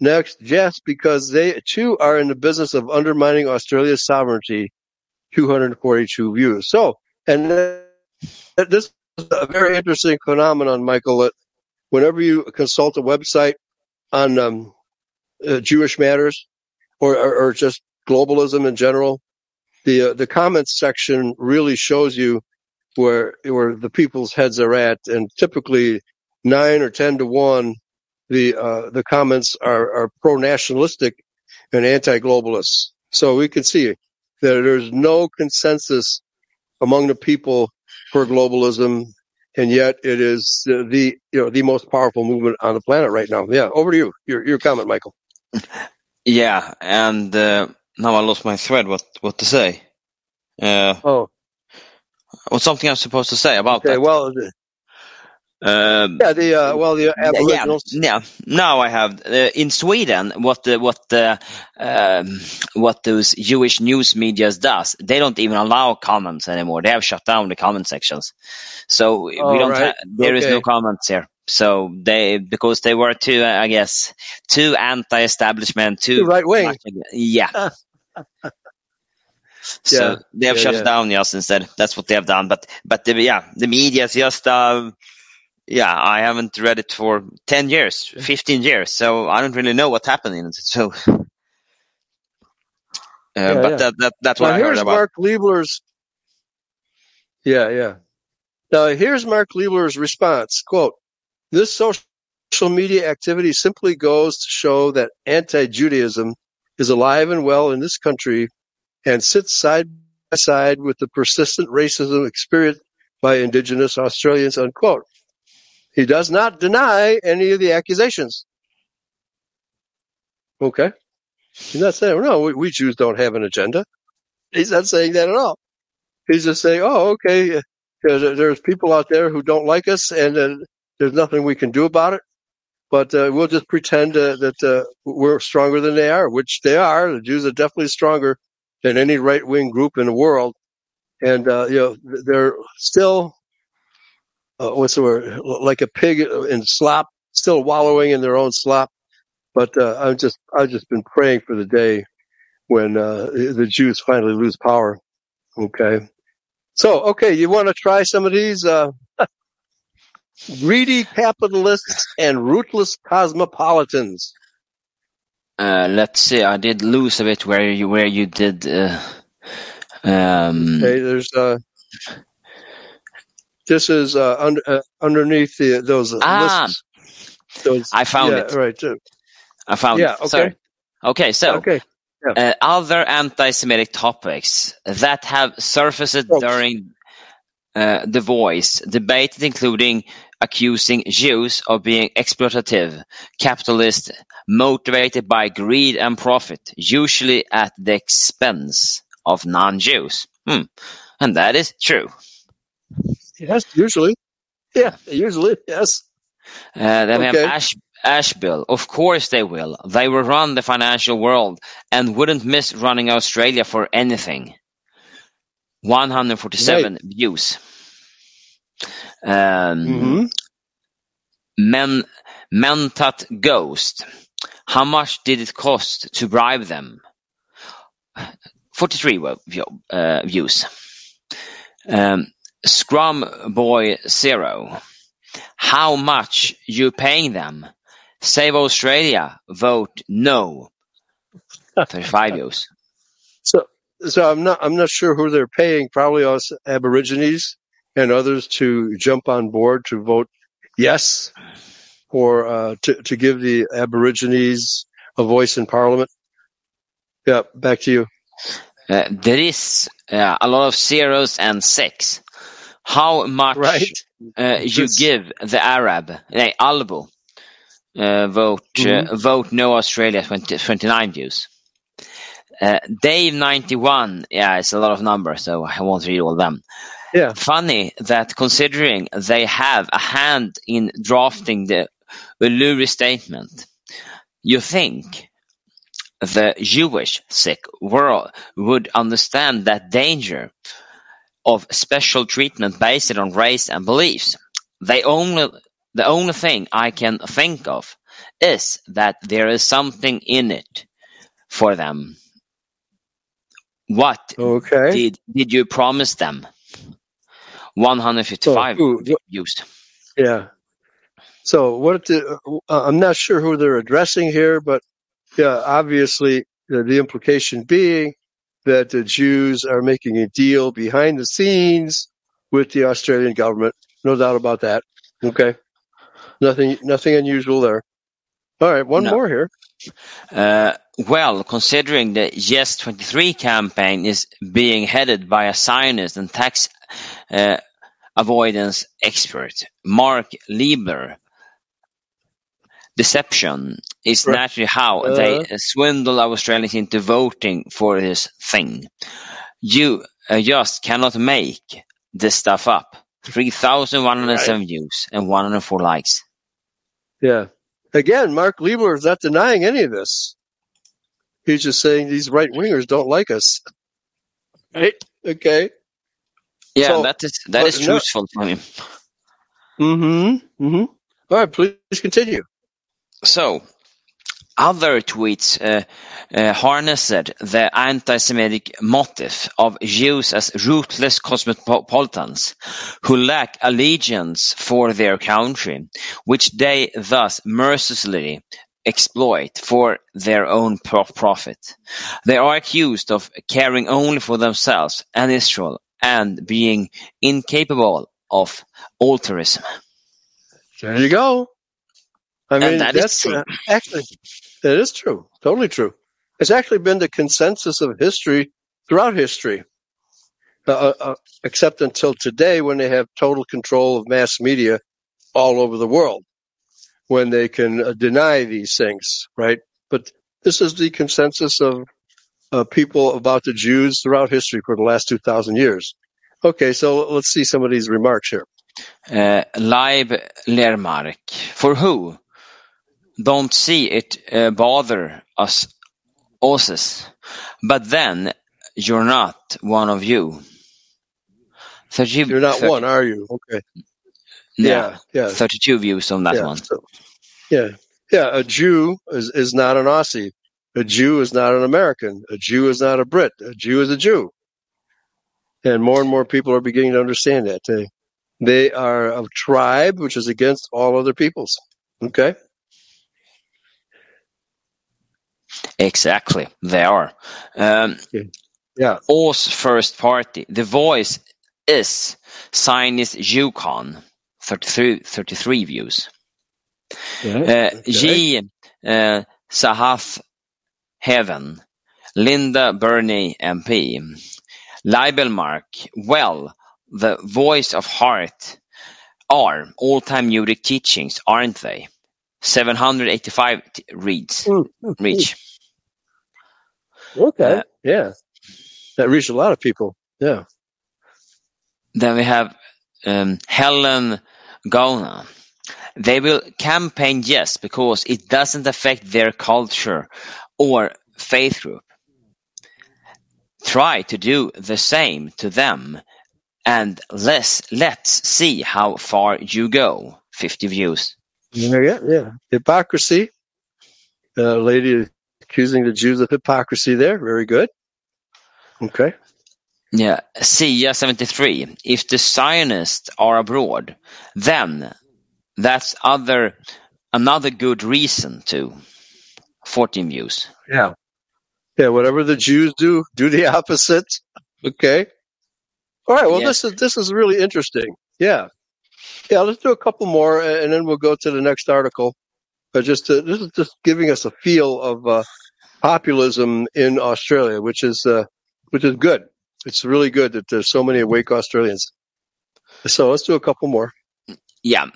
Next, yes, because they too are in the business of undermining Australia's sovereignty. 242 views. So, and this is a very interesting phenomenon, Michael, that whenever you consult a website on um, uh, Jewish matters or, or, or, just globalism in general, the uh, the comments section really shows you where where the people's heads are at, and typically nine or ten to one, the uh, the comments are, are pro nationalistic and anti globalist. So we can see that there's no consensus among the people for globalism, and yet it is the, the you know the most powerful movement on the planet right now. Yeah, over to you. Your your comment, Michael. Yeah, and uh, now I lost my thread. What what to say? Uh, oh, what's something I was supposed to say about okay, that? Well, um, yeah, the uh, well, the Aboriginals. Yeah, yeah. Now I have uh, in Sweden what the what the um, what those Jewish news medias does. They don't even allow comments anymore. They have shut down the comment sections. So we Oh, don't. right. Ha- there is Okay. no comments here. So they because they were too, uh, I guess, too anti-establishment, too, Too right-wing. Yeah. <laughs> So Yeah, they have yeah, shut yeah. down yes instead. That's what they have done. But but the, yeah, the media is just uh, yeah. I haven't read it for ten years, fifteen years, so I don't really know what's happening. So, <laughs> uh, but that that that's Now what I heard here's about. Mark Leibler's. Yeah, yeah. Now here's Mark Leibler's response. Quote, this social media activity simply goes to show that anti-Judaism is alive and well in this country and sits side by side with the persistent racism experienced by indigenous Australians, unquote. He does not deny any of the accusations. Okay. He's not saying, no, we, we Jews don't have an agenda. He's not saying that at all. He's just saying, oh, okay, uh, there's, there's people out there who don't like us and uh, there's nothing we can do about it. But uh, we'll just pretend uh, that uh, we're stronger than they are, which they are. The Jews are definitely stronger than any right wing group in the world. And, uh, you know, they're still, uh, what's the word, like a pig in slop, still wallowing in their own slop. But uh, I'm just, I've just been praying for the day when uh, the Jews finally lose power. Okay. So, okay, you want to try some of these? Uh, <laughs> greedy capitalists and ruthless cosmopolitans. Uh, let's see. I did lose a bit where you where you did. Uh, um, Okay, there's uh, this is uh, under, uh, underneath the, those Ah, lists. Those, I found yeah, it. right. I found Yeah, it. okay. Sorry. Okay, so Okay. uh, other anti-Semitic topics that have surfaced Oh. during uh, the Voice debated, including accusing Jews of being exploitative, capitalist, motivated by greed and profit, usually at the expense of non-Jews. Hmm. And that is true. Yes, usually. Yeah, usually, yes. Uh, then we have Okay. Ash, Ashbill. Of course they will. They will run the financial world and wouldn't miss running Australia for anything. 147 views. Um, Men, Mentat Ghost. How much did it cost to bribe them? 43 uh, views. Um, Scrum Boy Zero. How much you paying them? Save Australia. Vote no. 35 <laughs> views. So, so I'm not, I'm not sure who they're paying. Probably us Aborigines and others to jump on board to vote yes, or uh, to to give the Aborigines a voice in Parliament. Yeah, back to you. Uh, there is uh, a lot of zeros and six. How much Right. uh, you This- give the Arab, nej, Albo, uh, vote uh, vote no Australia 20, 29 views. Uh, Dave 91, yeah, it's a lot of numbers, so I won't read all of them. Yeah. Funny that considering they have a hand in drafting the Uluru statement, you think the Jewish sick world would understand that danger of special treatment based on race and beliefs. They only, the only thing I can think of is that there is something in it for them. What Okay. did did you promise them? One hundred fifty-five So, who- used. Yeah. So what the, uh, I'm not sure who they're addressing here, but yeah, obviously the, the implication being that the Jews are making a deal behind the scenes with the Australian government. No doubt about that. Okay. Nothing, nothing unusual there. All right. One No. more here. Uh, well, considering the Yes 23 campaign is being headed by a Zionist and tax uh, avoidance expert, Mark Leibler, deception is Right. naturally how Uh. they swindle Australians into voting for this thing. You uh, just cannot make this stuff up. 3,107 views and 104 likes. Yeah. Again, Mark Leibler is not denying any of this. He's just saying these right wingers don't like us. Right? Okay. Yeah, So, that is that is no- truthful from him. Mm-hmm. Mm-hmm. All right, please continue. So, other tweets uh, uh, harnessed the anti-Semitic motive of Jews as ruthless cosmopolitans who lack allegiance for their country, which they thus mercilessly exploit for their own pro- profit. They are accused of caring only for themselves and Israel and being incapable of altruism. There you go. I mean, that is that's true. uh, actually that is true. Totally true. It's actually been the consensus of history throughout history, uh, uh, uh, except until today when they have total control of mass media all over the world, when they can uh, deny these things, right? But this is the consensus of uh, people about the Jews throughout history for the last two thousand years. Okay, so let's see some of these remarks here. Uh, Leib Lermark. For who? Don't see it uh, bother us, us. But then you're not one of you. 30, You're not 30 one, are you? Okay. no, Yeah, yeah, 32 views on that yeah. one. So, yeah, yeah. A Jew is, is not an Aussie. A Jew is not an American. A Jew is not a Brit. A Jew is a Jew. And more and more people are beginning to understand that. They, they are a tribe which is against all other peoples. Okay. Exactly, they are. Um, Yeah. Oz First Party. The voice is Zionist Yukon. 33, 33 views. Uh, G. Uh, Sahath Heaven. Linda Burney MP. Libelmark. Well, the voice of heart are all-time Yudic teachings, aren't they? 785 t- reads. Mm, Reach. Okay. Uh, yeah. That reached a lot of people. Yeah. Then we have um, Helen Gona. They will campaign yes because it doesn't affect their culture or faith group. Try to do the same to them and let's, let's see how far you go. 50 views. Yeah. Yeah. yeah. Hypocrisy. Uh, lady accusing the Jews of hypocrisy there. Very good. Okay. Yeah, See, Sia 73. If the Zionists are abroad, then that's other another good reason to 14 views. Yeah. Yeah, whatever the Jews do, do the <laughs> opposite. Okay. All right. Well, Yeah. this is this is really interesting. Yeah. Yeah. Let's do a couple more, and then we'll go to the next article. But just to, this is just giving us a feel of uh, populism in Australia, which is uh, which is good. It's really good that there's so many awake Australians. So let's do a couple more. Yeah,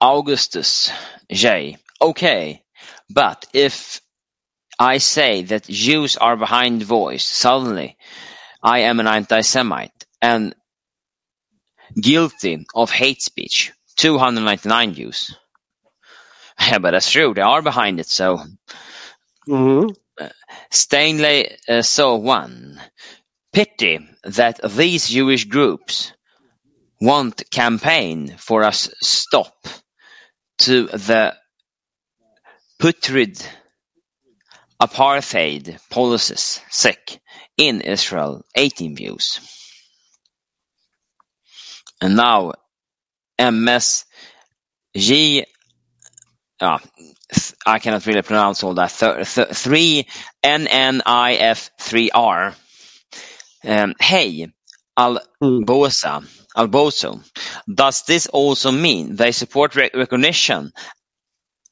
Augustus J. Okay, but if I say that Jews are behind voice, suddenly I am an anti-Semite and guilty of hate speech. 299 Jews. <laughs> Yeah, but that's true. They are behind it, so hmm Stanley uh, saw one. Pity that these Jewish groups won't campaign for a stop to the putrid apartheid policies sick in Israel 18 views. And now MSG ja, I cannot really pronounce all that. Th th three NNIF3R. Um, hey, Albosa, Alboso, does this also mean they support re recognition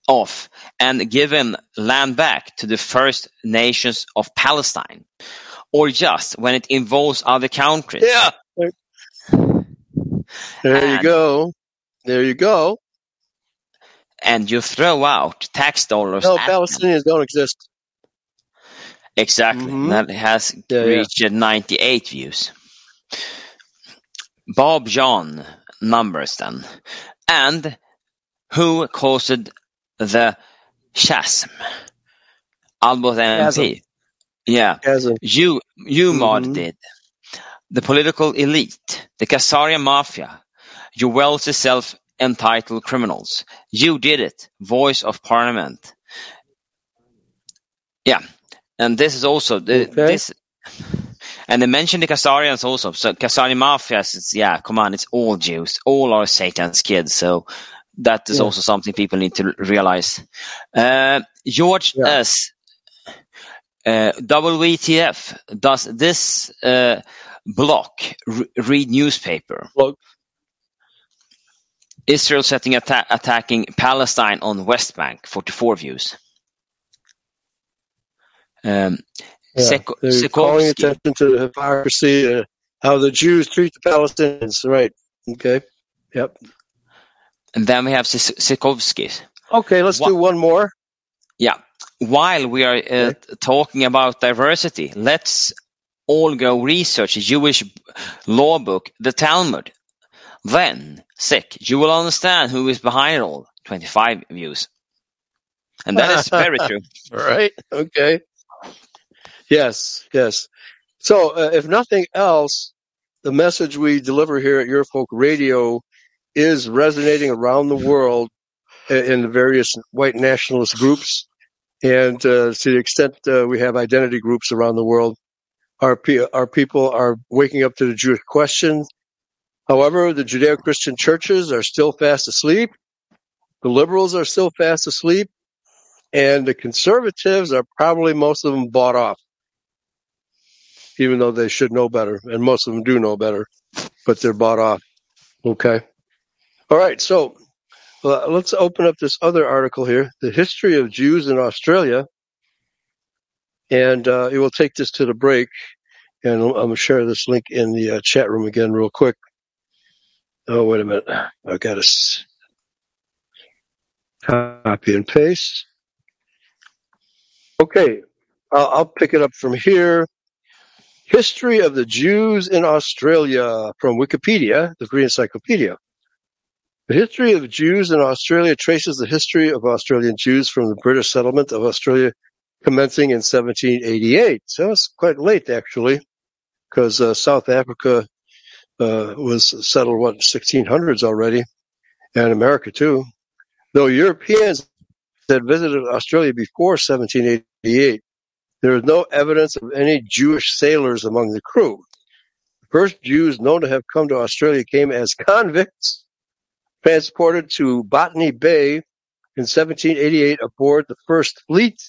of and given land back to the First Nations of Palestine? Or just when it involves other countries? Yeah. There And- you go. There you go. And you throw out tax dollars No, them. Palestinians don't exist. Exactly. Mhm. That has Yeah, yeah. reached 98 views. Bob John numbers then. And who caused the chasm? Albert MP. Yeah. As a, You, you mod Mhm. did. The political elite, the Khazarian mafia, you wealthy self-entitled criminals. You did it. Voice of parliament. Yeah. And this is also, the, Okay. this, and they mentioned the Khazarians also. So Khazarian mafia is, yeah, come on, it's all Jews. All are Satan's kids. So that is Yeah. also something people need to realize. Uh, George Yeah. S. Uh, WTF, does this uh, block re- read newspaper? Israel setting atta- attacking Palestine on West Bank, 44 views. Um, yeah, they're calling attention to the hypocrisy, uh, how the Jews treat the Palestinians. Right. Okay. Yep. And then we have Sikovsky. Okay, let's do one more. Yeah. While we are uh, talking about diversity, let's all go research a Jewish law book, the Talmud. Then, sick, you will understand who is behind it all. 25 views. And that is very true. <laughs> right. Okay. Yes. Yes. So, uh, if nothing else, the message we deliver here at Euro Folk Radio is resonating around the world in the various white nationalist groups, and uh, to the extent uh, we have identity groups around the world, our pe- our people are waking up to the Jewish question. However, the Judeo-Christian churches are still fast asleep. The liberals are still fast asleep and the conservatives are probably most of them bought off, even though they should know better, and most of them do know better, but they're bought off. Okay. All right. So let's open up this other article here, the history of Jews in Australia, and uh, it will take this to the break. And I'm going to share this link in the uh, chat room again, real quick. Oh, wait a minute. I've got to copy and paste. Okay, I'll pick it up from here. History of the Jews in Australia from Wikipedia, the Free Encyclopedia. The history of Jews in Australia traces the history of Australian Jews from the British settlement of Australia commencing in 1788. So it's quite late, actually, because uh, South Africa uh, was settled, what, 1600s already, and America too. Though Europeans had visited Australia before 1788, there is no evidence of any Jewish sailors among the crew. The first Jews known to have come to Australia came as convicts, transported to Botany Bay in 1788 aboard the first fleet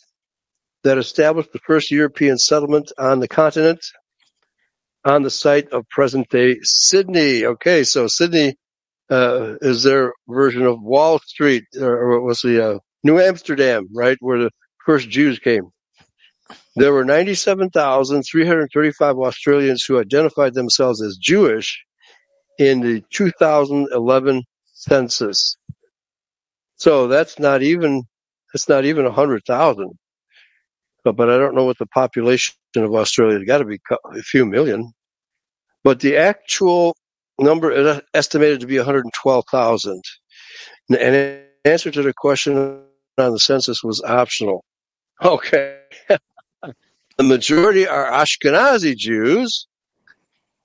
that established the first European settlement on the continent on the site of present-day Sydney. Okay, so Sydney uh, is their version of Wall Street, or, was the uh, New Amsterdam, right, where the first Jews came. There were 97,335 Australians who identified themselves as Jewish in the 2011 census. So that's not even that's not even a 100,000. But, but I don't know what the population of Australia has got to be a few million. But the actual number is estimated to be 112,000. And the answer to the question on the census was optional. <laughs> Okay. <laughs> The majority are Ashkenazi Jews,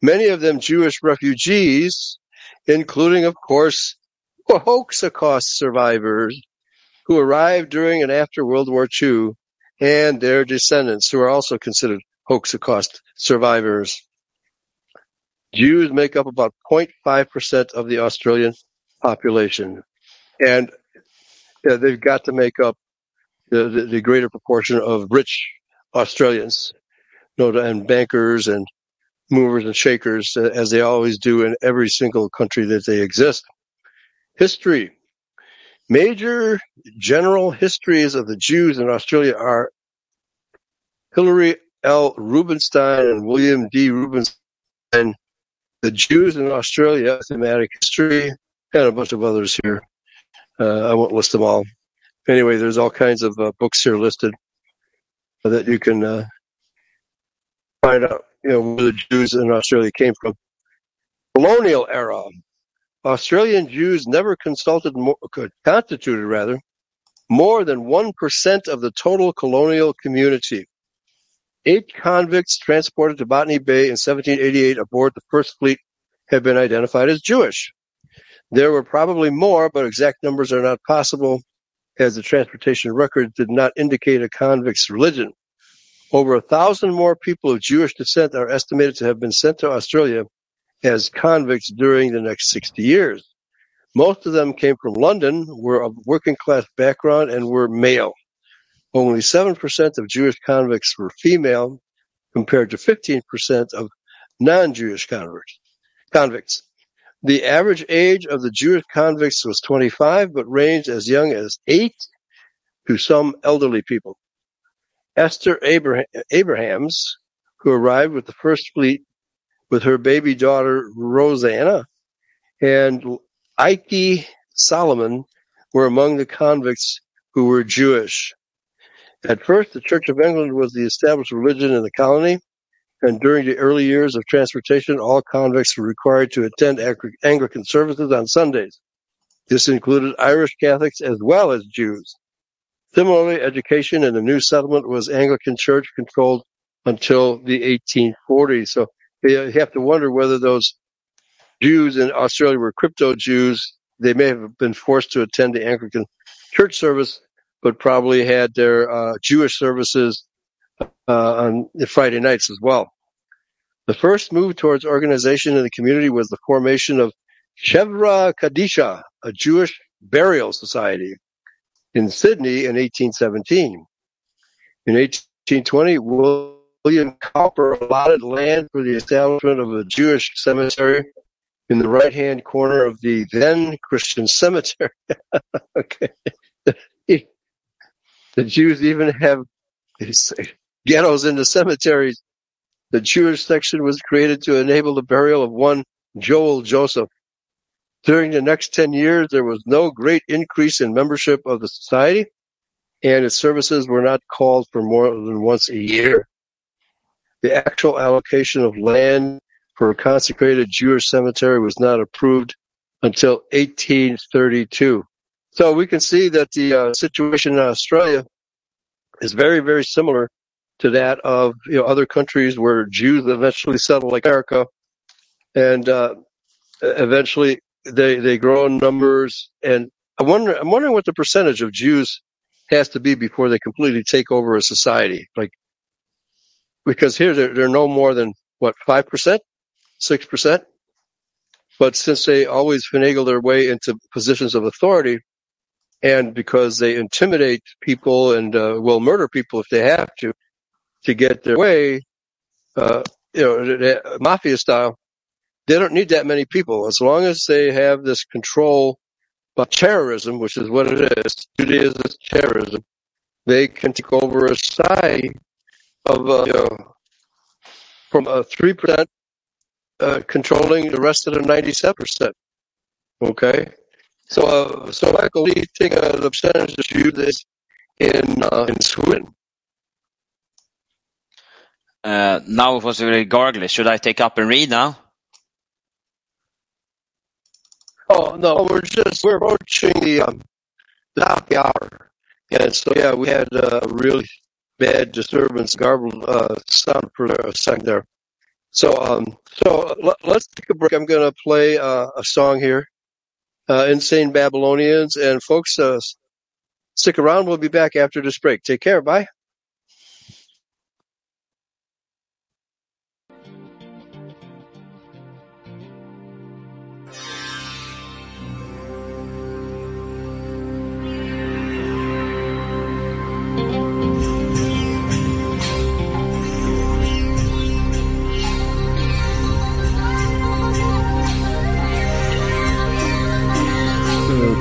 many of them Jewish refugees, including, of course, Holocaust survivors who arrived during and after World War II and their descendants, who are also considered Holocaust survivors. Jews make up about 0.5% of the Australian population, and they've got to make up the, the, the greater proportion of rich Australians, you know, and bankers and movers and shakers, uh, as they always do in every single country that they exist. History. Major general histories of the Jews in Australia are Hilary L. Rubinstein and William D. Rubinstein, The Jews in Australia, Thematic History, and a bunch of others here. Uh, I won't list them all. Anyway, there's all kinds of uh, books here listed that you can uh, find out, you know, where the Jews in Australia came from. Colonial era. Australian Jews never constituted rather more than 1% of the total colonial community. Eight convicts transported to Botany Bay in 1788 aboard the first fleet have been identified as Jewish. There were probably more, but exact numbers are not possible as the transportation record did not indicate a convict's religion. Over a thousand more people of Jewish descent are estimated to have been sent to Australia as convicts during the next 60 years. Most of them came from London, were of working class background, and were male. Only 7% of Jewish convicts were female, compared to 15% of non-Jewish convicts. The average age of the Jewish convicts was 25, but ranged as young as 8 to some elderly people. Esther Abrahams, who arrived with the first fleet with her baby daughter Rosanna, and Ike Solomon were among the convicts who were Jewish. At first, the Church of England was the established religion in the colony, and during the early years of transportation, all convicts were required to attend Anglican services on Sundays. This included Irish Catholics as well as Jews. Similarly, education in the new settlement was Anglican church controlled until the 1840s. So you have to wonder whether those Jews in Australia were crypto Jews. They may have been forced to attend the Anglican church service, but probably had their uh, Jewish services uh, on Friday nights as well. The first move towards organization in the community was the formation of Chevra Kadisha, a Jewish burial society in Sydney in 1817. In 1820, William Cowper allotted land for the establishment of a Jewish cemetery in the right-hand corner of the then Christian cemetery. <laughs> okay. the Jews even have ghettos in the cemeteries. The Jewish section was created to enable the burial of one Joel Joseph, during the next 10 years, there was no great increase in membership of the society, and its services were not called for more than once a year. The actual allocation of land for a consecrated Jewish cemetery was not approved until 1832. So we can see that the uh, situation in Australia is very, very similar to that of you know other countries where Jews eventually settle, like America, and uh, eventually they they grow in numbers, and I wonder I'm wondering what the percentage of Jews has to be before they completely take over a society. Like because here they're, they're no more than what five percent, six percent. But since they always finagle their way into positions of authority, and because they intimidate people and uh, will murder people if they have to to get their way, uh, you know, mafia style, they don't need that many people as long as they have this control by terrorism, which is what it is. Judaism is terrorism. They can take over a society of uh, you know, from a three percent uh, controlling the rest of the ninety-seven percent. Okay, so uh, so Michael, do you think uh, the percentage of this in uh, in Sweden? Uh, now it was really gargly. Should I take up and read now? Oh no, we're just we're approaching the um, the happy hour, and so yeah, we had uh, really bad disturbance, garbled uh, sound for a second there. So, um, so let, us take a break. I'm going to play uh, a song here, uh, "Insane Babylonians," and folks, uh, stick around. We'll be back after this break. Take care. Bye.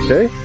Okay.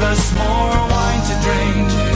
As to was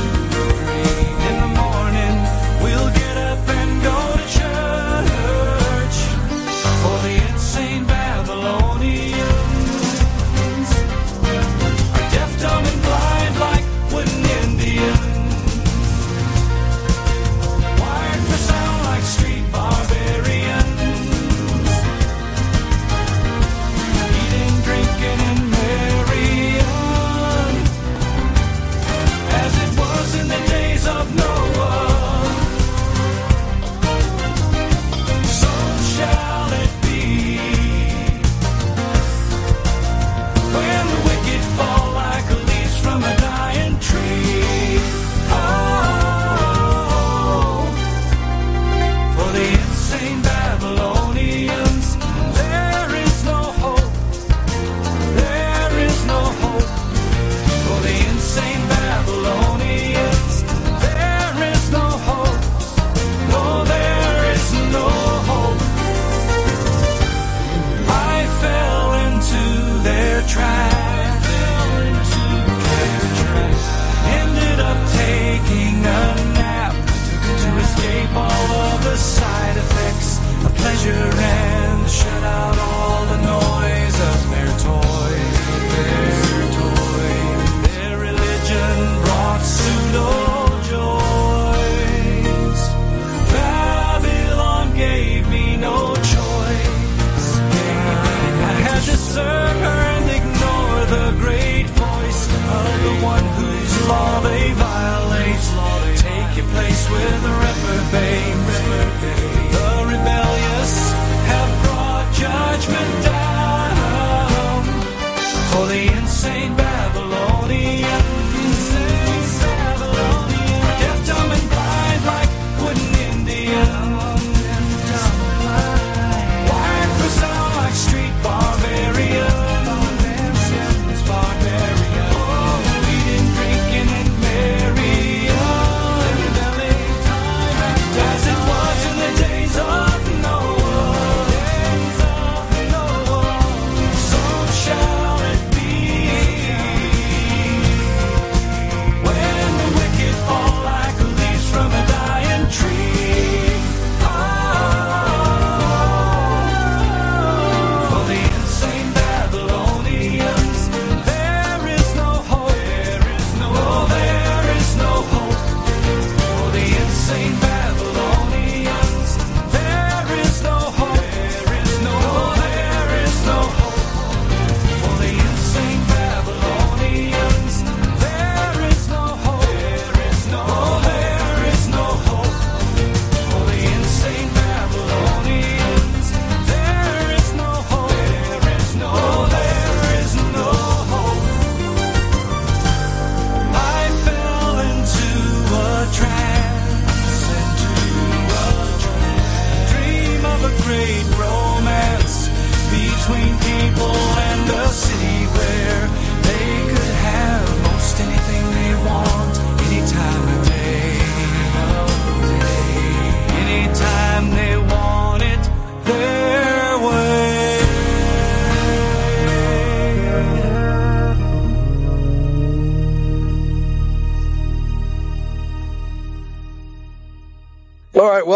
with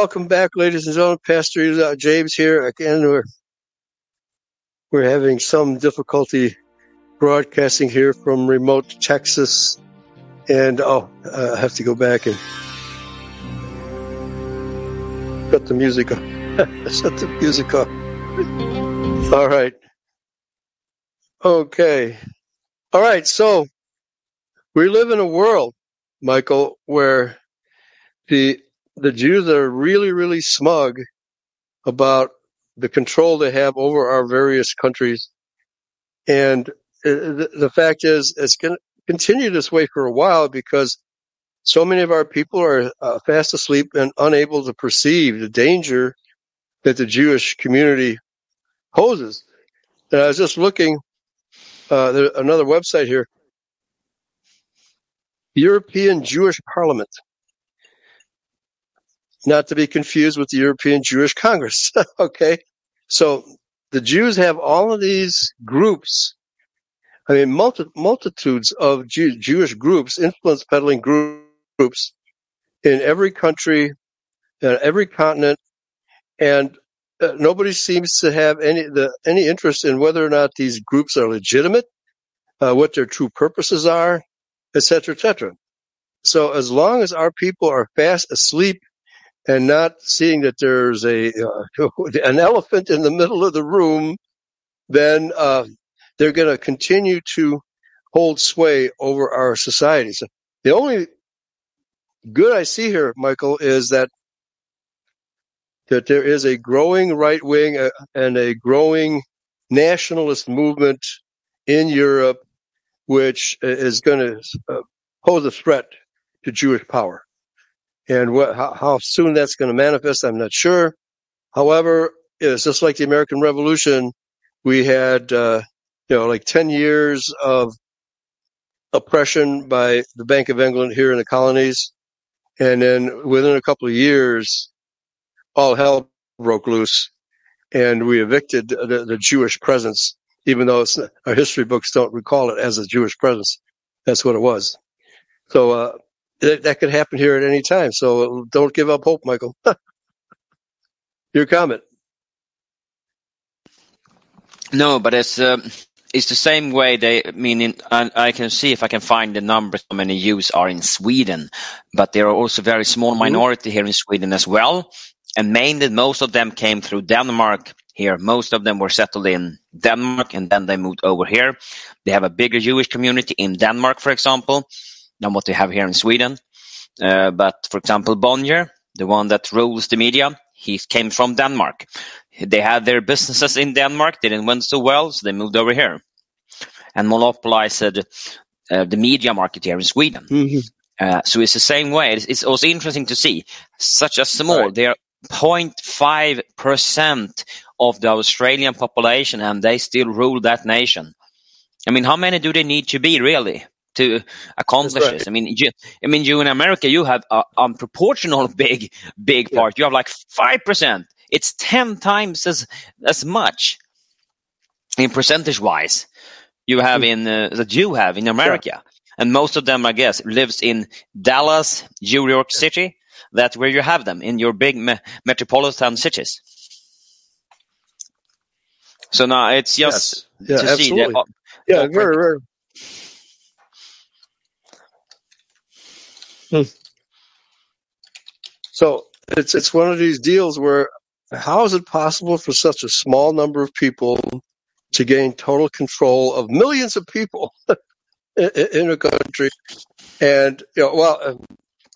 welcome back, ladies and gentlemen. Pastor James here again. We're we're having some difficulty broadcasting here from remote Texas, and oh, I have to go back and cut the music off. <laughs> Shut the music off. All right. Okay. All right. So we live in a world, Michael, where the the Jews are really, really smug about the control they have over our various countries. And uh, the, the fact is, it's going to continue this way for a while because so many of our people are uh, fast asleep and unable to perceive the danger that the Jewish community poses. And I was just looking, uh, there, another website here, European Jewish Parliament not to be confused with the European Jewish <laughs> Congress. <laughs> okay. So the Jews have all of these groups. I mean, multi- multitudes of Jew- Jewish groups, influence peddling groups in every country, uh, every continent, and uh, nobody seems to have any the, any interest in whether or not these groups are legitimate, uh, what their true purposes are, etc., etc. So as long as our people are fast asleep and not seeing that there's a uh, <laughs> an elephant in the middle of the room, then uh, they're going to continue to hold sway over our societies. The only good I see here, Michael, is that that there is a growing right wing uh, and a growing nationalist movement in Europe, which is going to uh, pose a threat to Jewish power. And what, how, how soon that's going to manifest, I'm not sure. However, it's just like the American Revolution. We had, uh, you know, like 10 years of oppression by the Bank of England here in the colonies. And then within a couple of years, all hell broke loose and we evicted the, the Jewish presence, even though our history books don't recall it as a Jewish presence. That's what it was. So, uh, that, that could happen here at any time. So don't give up hope, Michael. <laughs> Your comment. No, but it's uh, it's the same way they I mean. In, I, I can see if I can find the numbers how many Jews are in Sweden, but there are also very small Mm-hmm. minority here in Sweden as well, and mainly most of them came through Denmark. Here, most of them were settled in Denmark, and then they moved over here. They have a bigger Jewish community in Denmark, for example, than what they have here in Sweden. Uh, but for example, Bonnier, the one that rules the media, he came from Denmark. They had their businesses in Denmark, They didn't went so well, so they moved over here and monopolized uh, the media market here in Sweden. Mhm. Uh, so it's the same way. It's, it's also interesting to see such a small. Right. They are 0.5 percent of the Australian population, and they still rule that nation. I mean, how many do they need to be really to accomplish right. this? I mean, you, I mean, you in America, you have a, a proportional <laughs> big, big Yeah. part. You have like five percent. It's ten times as as much in percentage wise you have in uh, that you have in America, and most of them, I guess, lives in Dallas, New York City. That's where you have them in your big me- metropolitan cities. So now it's just Yes. Yeah, to see absolutely. that. Yeah, very, very. Hmm. So it's it's one of these deals where how is it possible for such a small number of people to gain total control of millions of people <laughs> in, a country? And you know, well, uh,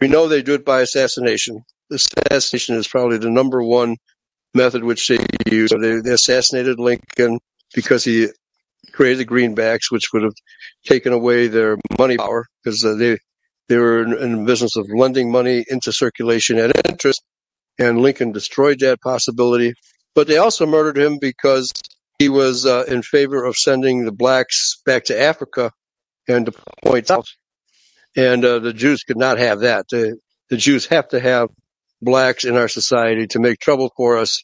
we know they do it by assassination. Assassination is probably the number one method which they use. They, they assassinated Lincoln because he created the greenbacks, which would have taken away their money power because uh, they they were in, in the business of lending money into circulation at interest, and Lincoln destroyed that possibility. but they also murdered him because he was uh, in favor of sending the blacks back to Africa and to point south. And uh, the Jews could not have that. The, the Jews have to have blacks in our society to make trouble for us,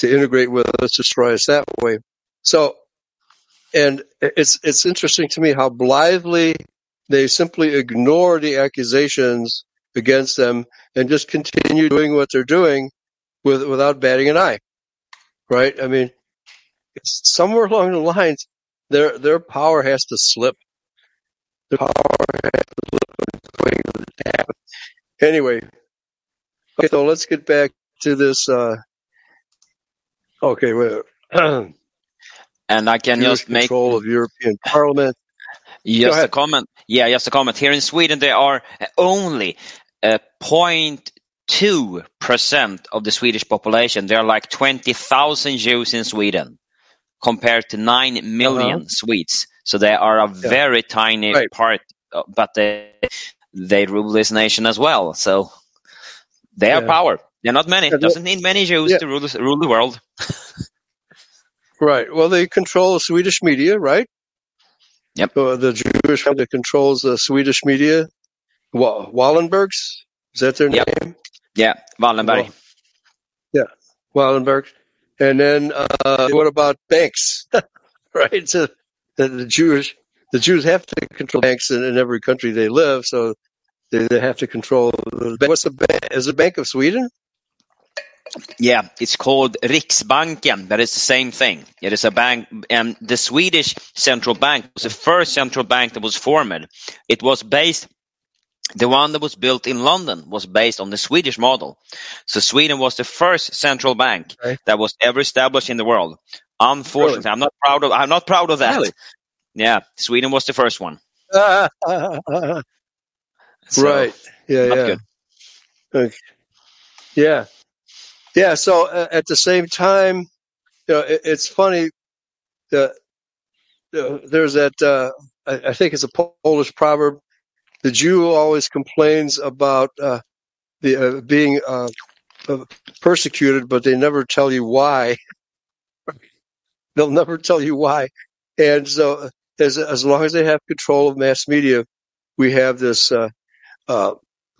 to integrate with us, destroy us that way. So, and it's it's interesting to me how blithely they simply ignore the accusations against them and just continue doing what they're doing with, without batting an eye. Right? I mean, it's somewhere along the lines, their their power has to slip. Their power has to slip to the tap. Anyway, okay, so let's get back to this. Uh, okay, wait. <clears throat> And I can Jewish just make control of European Parliament. Just a comment. Yeah, just a comment. Here in Sweden, there are only uh, 0.2 percent of the Swedish population. There are like 20,000 Jews in Sweden, compared to nine million Swedes. So they are a very tiny Right. part, uh, but they they rule this nation as well. So they have Yeah. power. They're not many. Yeah, they- Doesn't need many Jews Yeah. to rule the, rule the world. <laughs> Right. Well, they control the Swedish media, right? Yep. Uh, the Jewish family that controls the Swedish media. Wa- Wallenbergs? Is that their Yep. name? Yeah, Wallenberg. Well, Wallenberg. And then, uh, what about banks? <laughs> right. So the, the Jewish, the Jews have to control banks in, in every country they live. So they, they have to control the bank. What's the bank? Is it Bank of Sweden? Yeah, it's called Riksbanken, That is the same thing. It is a bank, and the Swedish central bank was the first central bank that was formed. It was based, the one that was built in London was based on the Swedish model. So Sweden was the first central bank Okay. that was ever established in the world. Unfortunately, I'm not proud of. I'm not proud of that. Really? Yeah, Sweden was the first one. <laughs> right. So, Yeah. not yeah. good. Okay. Yeah. Yeah. So uh, at the same time, you know, it, it's funny that uh, there's that, uh, I, I think it's a Polish proverb. The Jew always complains about, uh, the, uh, being, uh, uh, persecuted, but they never tell you why. <laughs> They'll never tell you why. And so as, as long as they have control of mass media, we have this,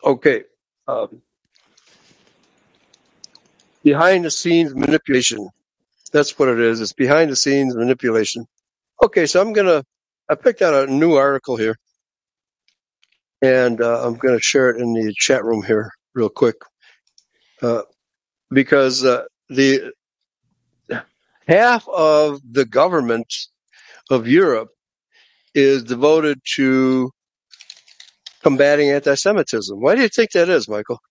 okay, um, behind the scenes manipulation. That's what it is. It's behind the scenes manipulation. Okay, so I'm gonna. I picked out a new article here, and uh, I'm gonna share it in the chat room here real quick, uh, because uh, the half of the government of Europe is devoted to combating anti-Semitism. Why do you think that is, Michael? <laughs>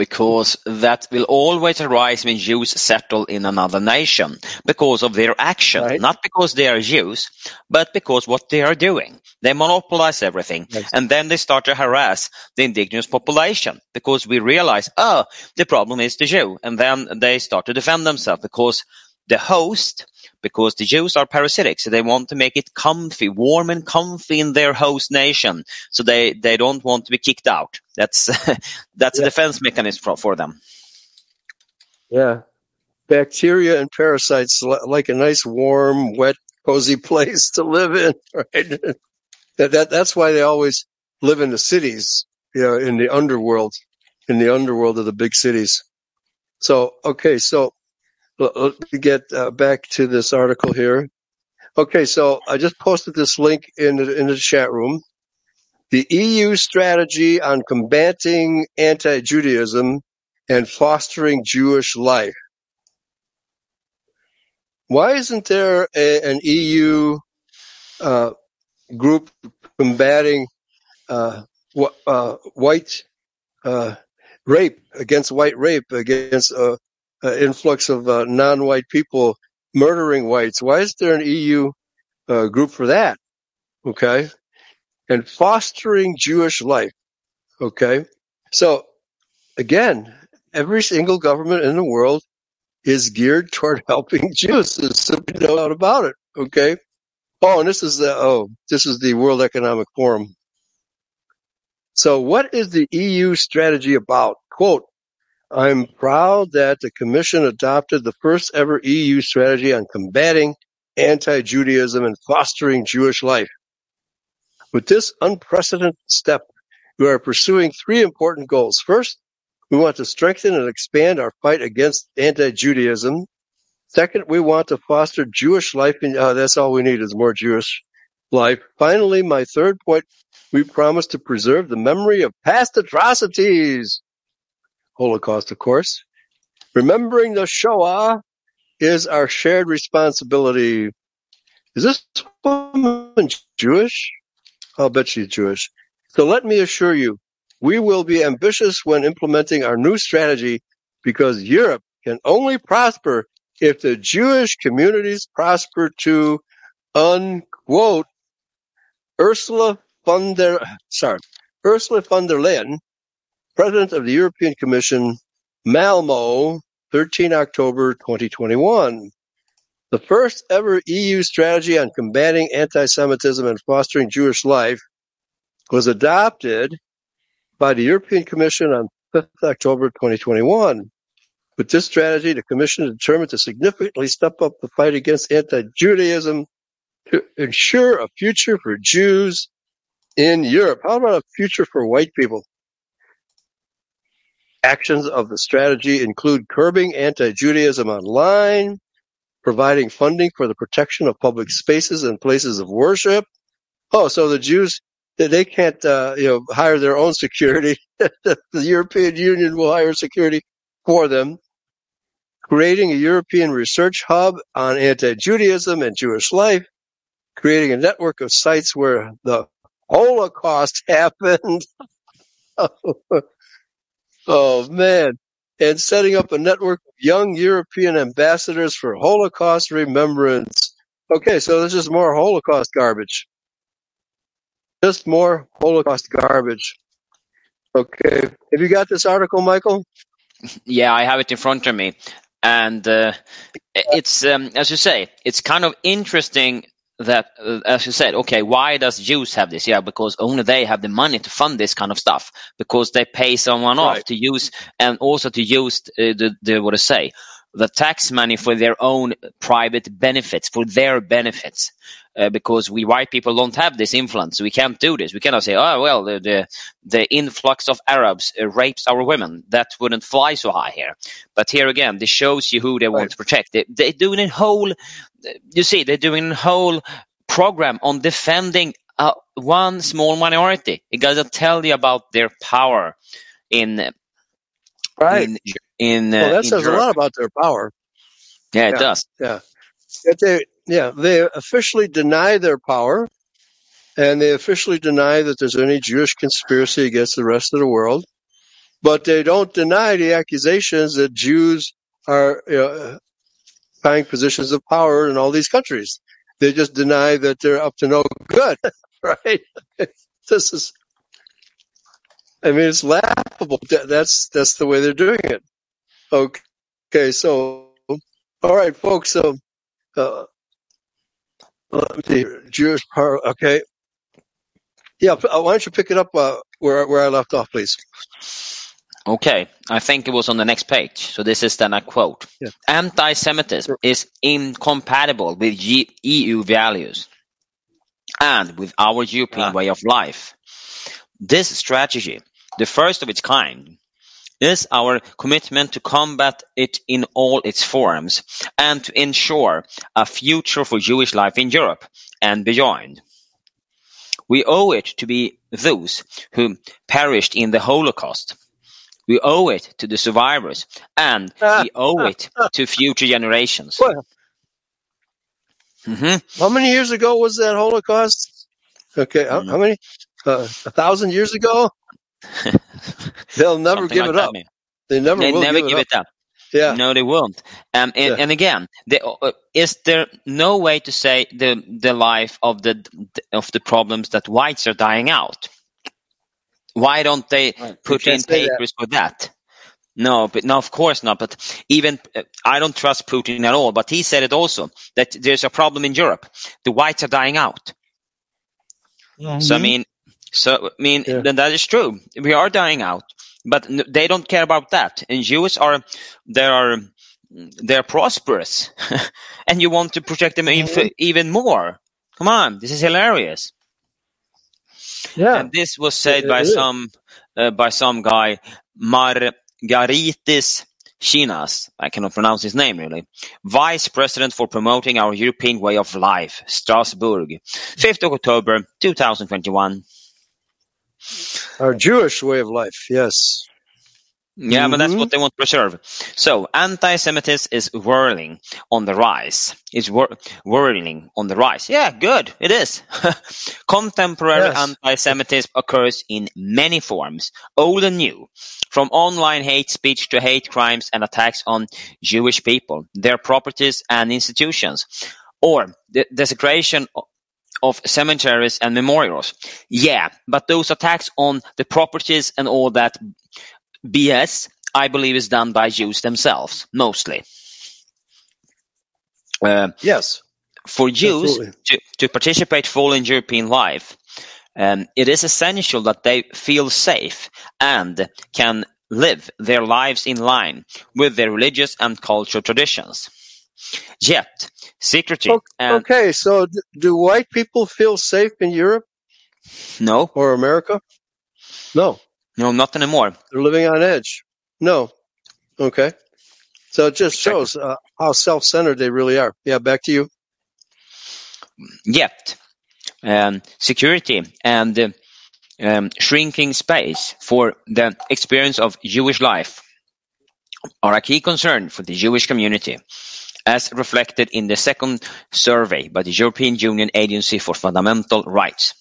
because that will always arise when Jews settle in another nation because of their action, Right. not because they are Jews, but because what they are doing. They monopolize everything Yes. and then they start to harass the indigenous population because we realize, oh, the problem is the Jew. And then they start to defend themselves because the host, because the Jews are parasitic, so they want to make it comfy, warm and comfy in their host nation. So they, they don't want to be kicked out. That's, <laughs> that's a defense mechanism for, for them. Yeah. Bacteria and parasites like a nice, warm, wet, cozy <laughs> place to live in, right? that, that, that's why they always live in the cities, you know, in the underworld, in the underworld of the big cities. So, okay, so let me get uh, back to this article here. Okay, so I just posted this link in the, in the chat room. The EU strategy on combating anti-Judaism and fostering Jewish life. Why isn't there a, an EU uh, group combating uh, wh- uh, white uh, rape against white rape against uh, influx of uh, non-white people murdering whites? Why is there an EU uh, group for that? Okay, and fostering Jewish life. Okay, so again, every single government in the world is geared toward <laughs> helping Jews. There's simply no doubt about it. Okay. Oh, and this is the oh, this is the World Economic Forum. So, what is the EU strategy about? Quote: I'm proud that the Commission adopted the first ever EU strategy on combating anti-Judaism and fostering Jewish life. With this unprecedented step, we are pursuing three important goals. First, we want to strengthen and expand our fight against anti-Judaism. Second, we want to foster Jewish life. In, uh, that's all we need is more Jewish life. Finally, my third point, we promise to preserve the memory of past atrocities. Holocaust, of course. Remembering the Shoah is our shared responsibility. Is this woman Jewish? I'll bet she's Jewish. So let me assure you, we will be ambitious when implementing our new strategy because Europe can only prosper if the Jewish communities prosper too, unquote. Ursula von der, sorry, Ursula von der Leyen, President of the European Commission, Malmo, 13 October 2021. The first ever EU strategy on combating anti-Semitism and fostering Jewish life was adopted by the European Commission on 5th October 2021. With this strategy, the Commission is determined to significantly step up the fight against anti-Judaism to ensure a future for Jews in Europe. How about a future for white people? Actions of the strategy include curbing anti-Judaism online, providing funding for the protection of public spaces and places of worship. Oh, so the Jews they- can't uh, you know hire their own security. <laughs> the European Union will hire security for them. Creating a European research hub on anti-Judaism and Jewish life. Creating a network of sites where the Holocaust <laughs> happened. <laughs> oh man. And setting up a network of young European ambassadors for Holocaust remembrance. Okay, so this is more Holocaust garbage. Just more Holocaust garbage. Okay. Have you got this article, Michael? Yeah, I have it in front of me, and uh, it's um, as you say, it's kind of interesting that, uh, as you said, okay, why does Jews have this? Yeah, because only they have the money to fund this kind of stuff because they pay someone off to use and also to use uh, the, the what to say the tax money for their own private benefits, for their benefits. Uh, because we white people don't have this influence, we can't do this. We cannot say, "Oh well, the the, the influx of Arabs uh, rapes our women." That wouldn't fly so high here. But here again, this shows you who they want Right. to protect. They, they're doing a whole, you see, they're doing a whole program on defending uh, one small minority. It doesn't tell you about their power in Right. in in. Uh, well, that in says a lot about their power. Yeah, it Yeah. does. Yeah. That they, yeah, they officially deny their power and they officially deny that there's any Jewish conspiracy against the rest of the world. But they don't deny the accusations that Jews are occupying positions of power in all these countries. They just deny that they're up to no good, <laughs> right? <laughs> this is, I mean, it's laughable. That's that's the way they're doing it. Okay, okay so all right, folks. So, uh, let me see. Jewish power. Okay, yeah. uh, Why don't you pick it up uh, where where I left off, please? Okay, I think it was on the next page. So this is then a quote. Yeah. Anti-Semitism is incompatible with G- EU values and with our European Ah. way of life. This strategy, the first of its kind, is our commitment to combat it in all its forms and to ensure a future for Jewish life in Europe and beyond. We owe it to be those who perished in the Holocaust. We owe it to the survivors and we <laughs> owe it to future generations. Well, hmm how many years ago was that Holocaust? Okay, how, Mm. how many? Uh, a thousand years ago? <laughs> They'll never give like it up. maybe. They never They will never give, give it up. it up. Yeah. No, they won't. Um, and, Yeah. and again, the, uh, is there no way to say the the life of the of the problems that whites are dying out? Why don't they put in say that. papers for that? No, but no, of course not. But even uh, I don't trust Putin at all. But he said it also that there's a problem in Europe. The whites are dying out. So I mean, so I mean, Yeah. then that is true. We are dying out, but they don't care about that. And Jews are they are they're prosperous, <laughs> and you want to protect them even even more. Come on, this is hilarious. Yeah. And this was said It- by is. some uh, by some guy Margaritis Chinas. I cannot pronounce his name really. Vice President for promoting our European way of life, Strasbourg, 5th of October 2021. Our Jewish way of life. Yes. Yeah, but that's Mhm. what they want to preserve. So, anti-Semitism is whirling on the rise. It's whir- whirling on the rise. Yeah, good. It is. <laughs> Contemporary Yes. anti-Semitism occurs in many forms, old and new, from online hate speech to hate crimes and attacks on Jewish people, their properties and institutions, or the desecration of cemeteries and memorials. Yeah, but those attacks on the properties and all that BS, I believe, is done by Jews themselves, mostly. Uh, Yes. for Jews to, to participate fully in European life, um, it is essential that they feel safe and can live their lives in line with their religious and cultural traditions. Yet, secrecy O- and Okay. So, d- do white people feel safe in Europe no, or America? No. no, not anymore. They're living on edge. No. Okay. So it just shows uh, how self-centered they really are. Yeah. Back to you. Yet, um, security and uh, um, shrinking space for the experience of Jewish life are a key concern for the Jewish community, as reflected in the second survey by the European Union Agency for Fundamental Rights.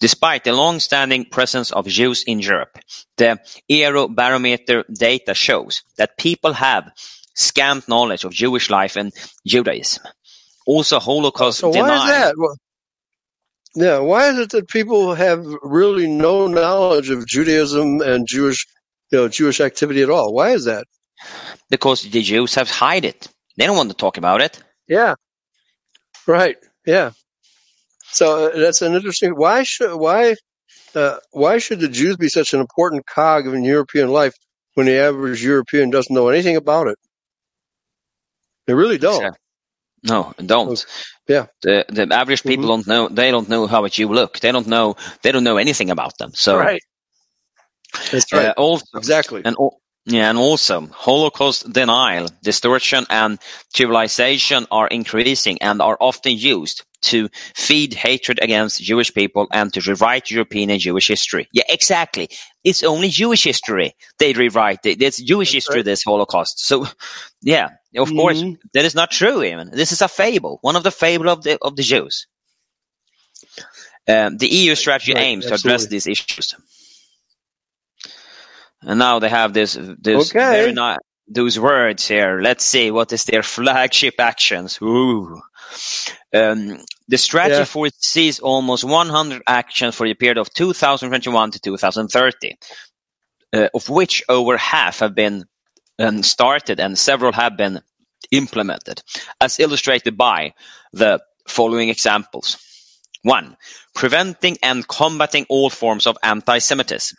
Despite the long-standing presence of Jews in Europe, the Eurobarometer data shows that people have scant knowledge of Jewish life and Judaism. Also, Holocaust So why is that? Well, yeah. Why is it that people have really no knowledge of Judaism and Jewish, you know, Jewish activity at all? Why is that? because the Jews have hide it. They don't want to talk about it. Yeah. Right. Yeah. So uh, that's an interesting. Why should why uh, why should the Jews be such an important cog in European life when the average European doesn't know anything about it? They really don't. No, don't. Yeah. The the average people Mhm. don't know. They don't know how a Jew look. They don't know. They don't know anything about them. So right. That's uh, right. also exactly. and yeah, and also Holocaust denial, distortion, and trivialization are increasing and are often used to feed hatred against Jewish people and to rewrite European and Jewish history. Yeah, exactly. It's only Jewish history they rewrite. It- It's Jewish That's history, right. this Holocaust. So, yeah, of course, Mhm. that is not true. Even this is a fable, one of the fable of the of the Jews. Um, the EU strategy Right, aims to address these issues. And now they have this, this Okay. very nice, those words here. Let's see what is their flagship actions. Ooh. Um, the strategy Yeah. foresees almost 100 actions for the period of 2021 to 2030, uh, of which over half have been um, started and several have been implemented, as illustrated by the following examples. One, preventing and combating all forms of anti-Semitism.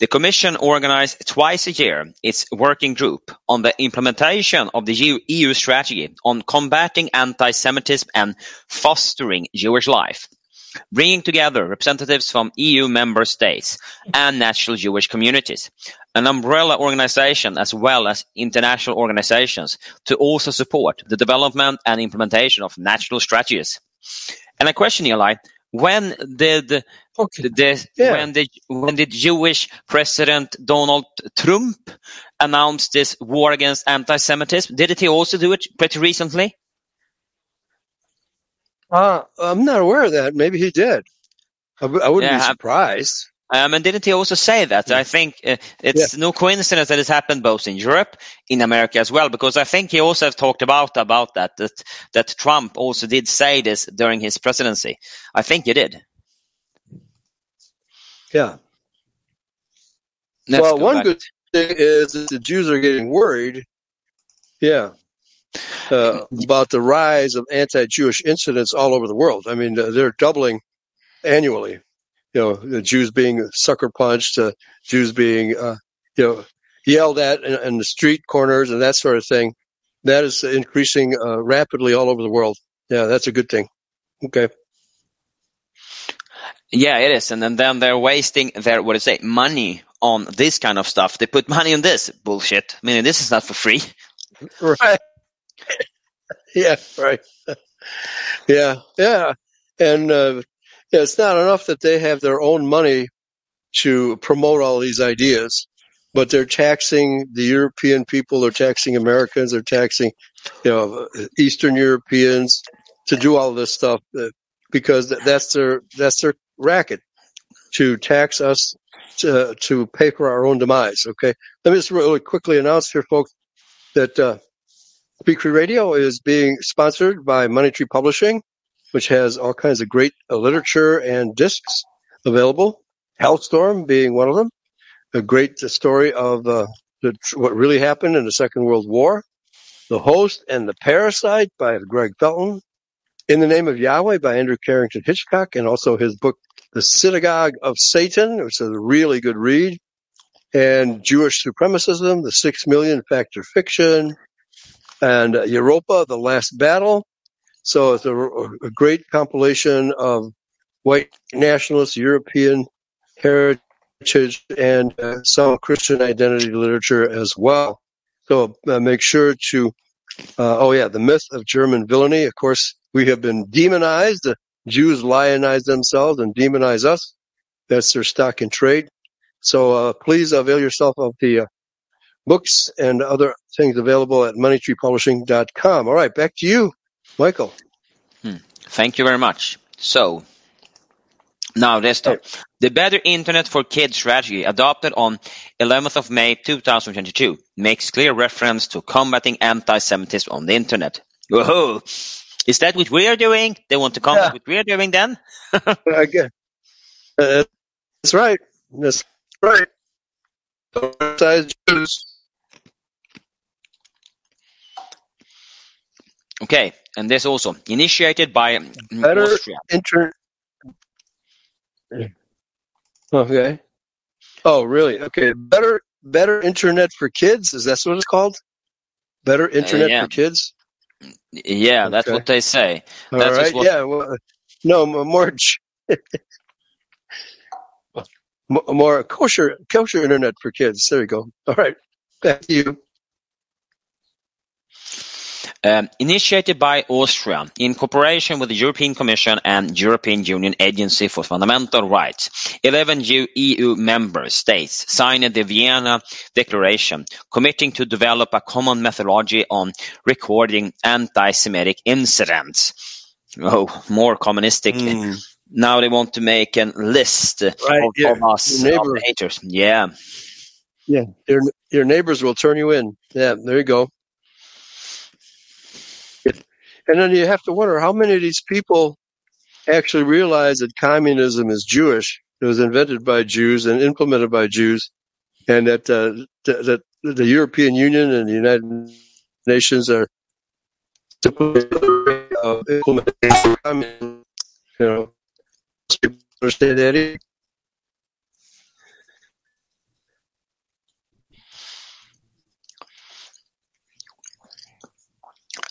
The Commission organized twice a year its working group on the implementation of the EU strategy on combating anti-Semitism and fostering Jewish life, bringing together representatives from EU member states and national Jewish communities, an umbrella organization as well as international organizations to also support the development and implementation of national strategies. And a question, Eli, when did Okay. the, Yeah. when did when did Jewish President Donald Trump announce this war against anti-Semitism? Did he also do it pretty recently? Uh, I'm not aware of that. Maybe he did. I, w- I wouldn't Yeah, be surprised. Um, and didn't he also say that? I think uh, it's no coincidence that it's happened both in Europe, in America as well, because I think he also have talked about about that that that Trump also did say this during his presidency. I think he did. Yeah. Let's well, go one back. good thing is that the Jews are getting worried. Yeah. Uh, <laughs> about the rise of anti-Jewish incidents all over the world. I mean, they're doubling annually. You know, the Jews being sucker punched, uh, Jews being, uh, you know, yelled at in, in, the street corners and that sort of thing. That is increasing uh, rapidly all over the world. Yeah, that's a good thing. Okay. Yeah, it is. And then, then they're wasting their, what do you say, money on this kind of stuff. They put money on this bullshit. I mean, this is not for free. Right. <laughs> yeah, right. <laughs> yeah, yeah. And uh, yeah, it's not enough that they have their own money to promote all these ideas, but they're taxing the European people, they're taxing Americans, they're taxing, you know, Eastern Europeans to do all this stuff uh, because that's their that's their racket to tax us to, to pay for our own demise. Okay, let me just really quickly announce here, folks, that uh, Speak Free Radio is being sponsored by Money Tree Publishing, which has all kinds of great uh, literature and discs available. Hellstorm being one of them, a great story of uh, the, what really happened in the Second World War. The Host and the Parasite by Greg Felton. In the Name of Yahweh by Andrew Carrington Hitchcock, and also his book The Synagogue of Satan, which is a really good read. And Jewish Supremacism, The Six Million Fact or Fiction, and uh, Europa, The Last Battle. So it's a, a great compilation of white nationalist European heritage and uh, some Christian identity literature as well. So uh, make sure to, uh, oh yeah, the myth of German villainy. Of course, we have been demonized. The Jews lionize themselves and demonize us. That's their stock in trade. So uh, please avail yourself of the uh, books and other things available at moneytreepublishing.com. All right, back to you, Michael. Hmm. Thank you very much. So, now this time. The Better Internet for Kids strategy adopted on 11th of May 2022 makes clear reference to combating anti-Semitism on the internet. Whoa! Is that what we are doing? They want to combat Yeah. what we are doing then? <laughs> Again, uh, that's right. That's right. Don't criticize Jews. Okay, and this also initiated by Better Austria. inter. Okay. Oh, really? Okay. Better, better internet for kids. Is that what it's called? Better uh, internet yeah. for kids. Yeah, that's Okay. what they say. All That's right. what- Yeah. Well, no, more, <laughs> more kosher, kosher internet for kids. There you go. All right. Back to you. Um, initiated by Austria in cooperation with the European Commission and European Union Agency for Fundamental Rights. 11 EU member states signed the Vienna Declaration committing to develop a common methodology on recording anti-Semitic incidents. Oh, more communistic. Now they want to make a list. Right, of, yeah. of us, haters. Yeah. Yeah. Your, your neighbors will turn you in. Yeah. There you go. And then you have to wonder how many of these people actually realize that communism is Jewish. It was invented by Jews and implemented by Jews, and that uh, th- that the European Union and the United Nations are implementing communism. You know, understand that.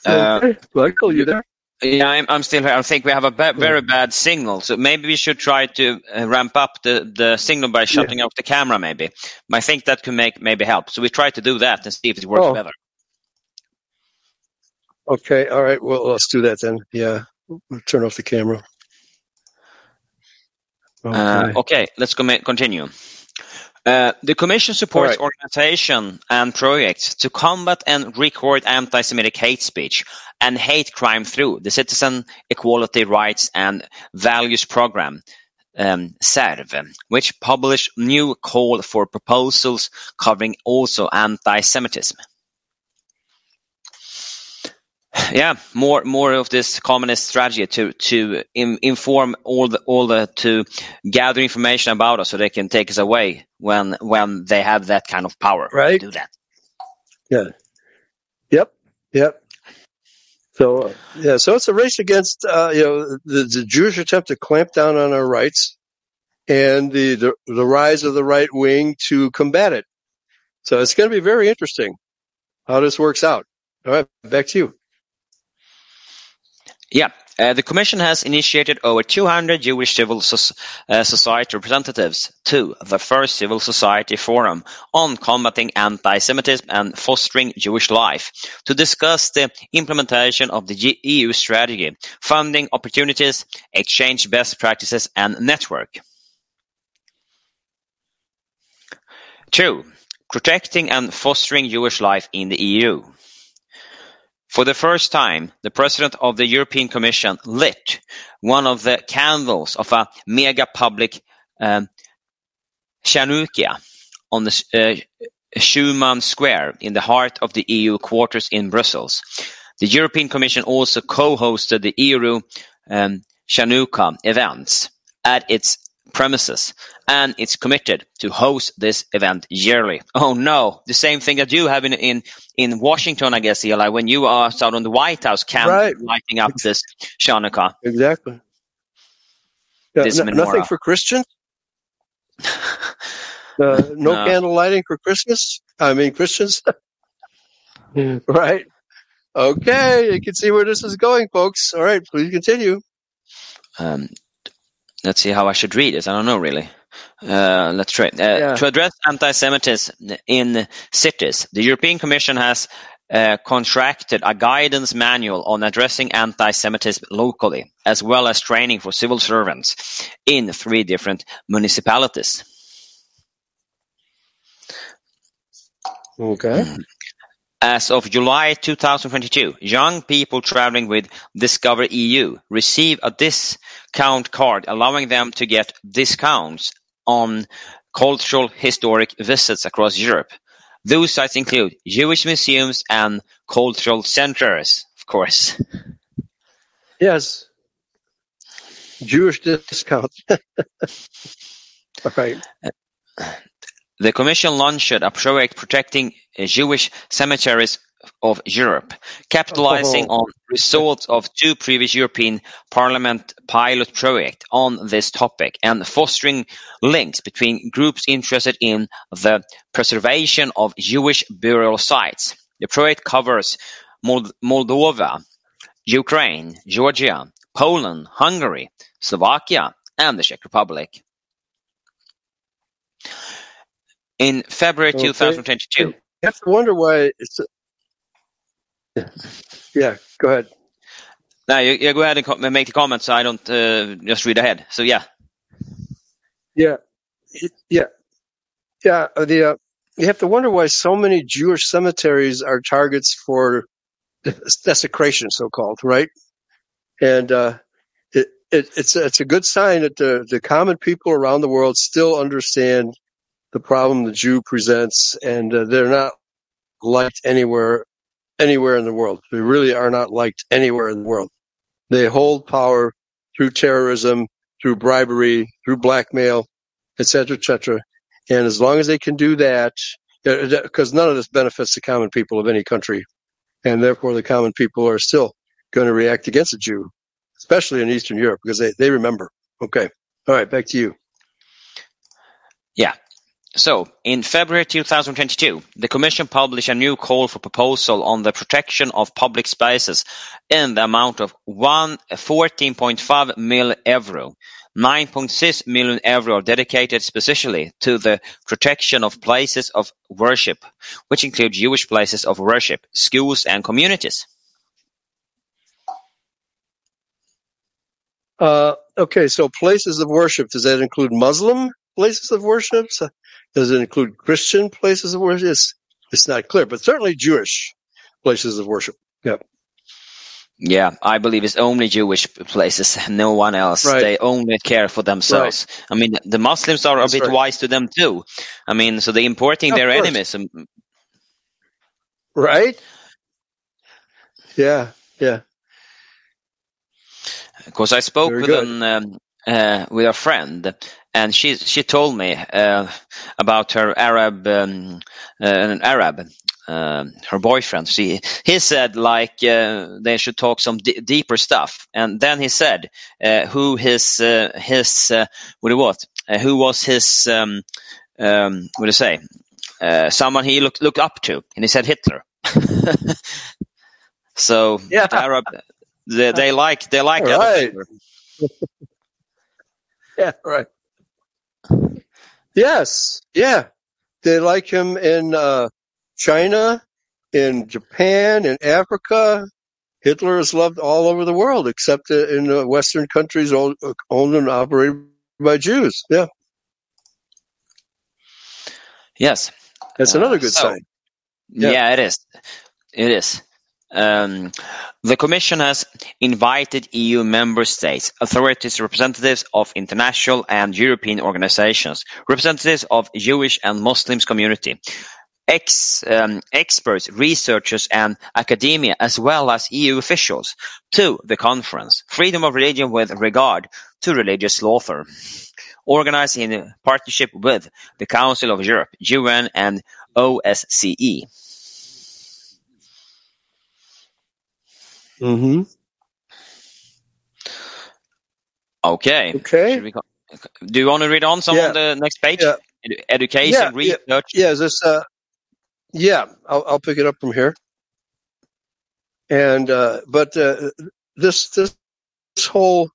Uh, Okay. Michael, you there? Yeah, I'm, I'm still here. I think we have a ba- very bad signal, so maybe we should try to uh, ramp up the, the signal by shutting off the camera. Maybe I think that could make maybe help. So we try to do that and see if it works Oh. better. Okay. All right. Well, let's do that then. Yeah. We'll turn off the camera. Okay. Uh, okay, let's com- continue. Uh, the Commission supports All organization and projects to combat and record anti-Semitic hate speech and hate crime through the Citizen Equality Rights and Values Program, um, CERV, which published new call for proposals covering also anti-Semitism. Yeah, more more of this communist strategy to to in, inform all the all the to gather information about us so they can take us away when when they have that kind of power Right. to do that. Yeah. Yep. Yep. So uh, yeah, so it's a race against uh, you know the, the Jewish attempt to clamp down on our rights, and the, the, the rise of the right wing to combat it. So it's going to be very interesting how this works out. All right, back to you. Yeah, uh, the Commission has initiated over 200 Jewish civil so- uh, society representatives to the first Civil Society Forum on combating anti-Semitism and fostering Jewish life to discuss the implementation of the EU strategy, funding opportunities, exchange best practices, and network. Two, protecting and fostering Jewish life in the EU. For the first time, the President of the European Commission lit one of the candles of a mega public um, Chanukah on the uh, Schuman Square in the heart of the EU quarters in Brussels. The European Commission also co-hosted the EU um, events at its premises and it's committed to host this event yearly. Oh no, the same thing that you have in in, in Washington, I guess, Eli, when you are out on the White House camp Right. lighting up this Chanukah. Exactly. Yeah, This menorah. nothing for Christians? <laughs> Uh, no, No. candle lighting for Christmas? I mean, Christians? <laughs> right. Okay, you can see where this is going, folks. All right, please continue. Um, let's see how I should read it. I don't know really. Uh, let's try. Uh, Yeah. To address anti-Semitism in cities, the European Commission has uh, contracted a guidance manual on addressing anti-Semitism locally, as well as training for civil servants in three different municipalities. Okay. As of July 2022, young people traveling with Discover EU receive a discount card allowing them to get discounts on cultural historic visits across Europe. Those sites include Jewish museums and cultural centers, of course. <laughs> Yes. Jewish discount. <laughs> All right. Uh, The Commission launched a project protecting uh, Jewish cemeteries of Europe, capitalizing Oh. on results of two previous European Parliament pilot projects on this topic and fostering links between groups interested in the preservation of Jewish burial sites. The project covers Mold- Moldova, Ukraine, Georgia, Poland, Hungary, Slovakia, and the Czech Republic. In February Okay. 2022, You have to wonder why it's. A... Yeah. go ahead. now you, you go ahead and make the comments so I don't uh, just read ahead. So yeah, Yeah, yeah, yeah. uh, The uh, you have to wonder why so many Jewish cemeteries are targets for <laughs> desecration, so called, right? And uh, it, it, it's it's a good sign that the the common people around the world still understand the problem the Jew presents, and uh, they're not liked anywhere anywhere in the world. They really are not liked anywhere in the world. They hold power through terrorism, through bribery, through blackmail, etc., cetera, et cetera. And as long as they can do that, because none of this benefits the common people of any country, and therefore the common people are still going to react against a Jew, especially in Eastern Europe, because they, they remember. Okay. All right, back to you. yeah. So in February 2022, the Commission published a new call for proposal on the protection of public spaces in the amount of one 14.5 million euro. 9.6 million euro dedicated specifically to the protection of places of worship, which include Jewish places of worship, schools and communities. Uh, okay, so places of worship, does that include Muslim places of worship? So- Does it include Christian places of worship? It's, it's not clear, but certainly Jewish places of worship. Yep. Yeah, I believe it's only Jewish places, no one else. Right. They only care for themselves. I mean, the Muslims are That's a bit right. wise to them too. I mean, so they're importing Of their course. enemies. um, Right? Yeah, yeah. Because I spoke Very with good. an um, uh, with a friend, and she she told me uh, about her Arab um, uh, an Arab um, her boyfriend. She, he said like uh, they should talk some d- deeper stuff, and then he said uh, who his uh, his uh, what uh, who was his um, um, what do you say, uh, someone he looked looked up to, and he said Hitler. <laughs> so Yeah. the Arab, they, they like they like right. <laughs> Yeah, right. Yes, yeah. They like him in uh, China, in Japan, in Africa. Hitler is loved all over the world, except in the Western countries owned owned and operated by Jews. Yeah, Yes, that's Uh, another good so- sign. Yeah. Yeah. it is. It is. Um, the Commission has invited EU member states, authorities, representatives of international and European organizations, representatives of Jewish and Muslims community, ex, um, experts, researchers and academia, as well as EU officials, to the conference, Freedom of Religion with Regard to Religious Slaughter, organized in partnership with the Council of Europe, UN and OSCE. Hmm Okay. Okay. We go- Do you want to read on some Yeah. on the next page? Yeah. Edu- Education, Yeah, yeah. research. Yeah, is this? Uh, yeah, I'll, I'll pick it up from here. And uh, but uh, this this this whole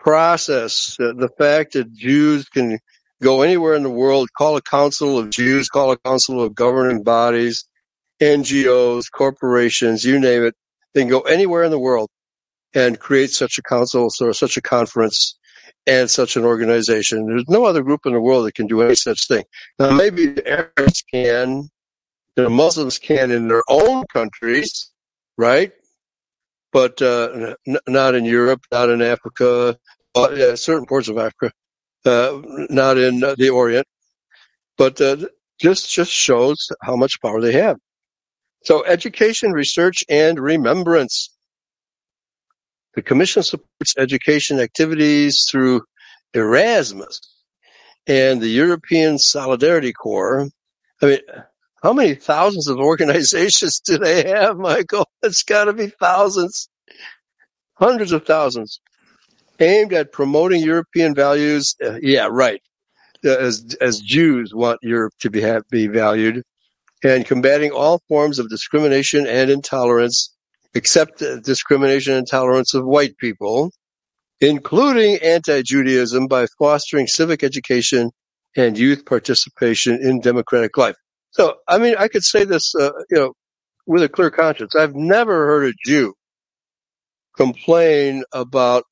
process, uh, the fact that Jews can go anywhere in the world, call a council of Jews, call a council of governing bodies, NGOs, corporations, you name it, they can go anywhere in the world and create such a council or such a conference and such an organization. There's no other group in the world that can do any such thing. Now, maybe the Arabs can, the Muslims can in their own countries, right? But uh, n- not in Europe, not in Africa, uh, certain parts of Africa, uh, not in uh, the Orient. But uh, just just shows how much power they have. So, education, research, and remembrance. The Commission supports education activities through Erasmus and the European Solidarity Corps. I mean, how many thousands of organizations do they have, Michael? It's got to be thousands, hundreds of thousands, aimed at promoting European values. Uh, yeah, right. Uh, As as Jews want Europe to be have, be valued, and combating all forms of discrimination and intolerance, except discrimination and intolerance of white people, including anti-Judaism, by fostering civic education and youth participation in democratic life. So, I mean, I could say this, uh, you know, with a clear conscience. I've never heard a Jew complain about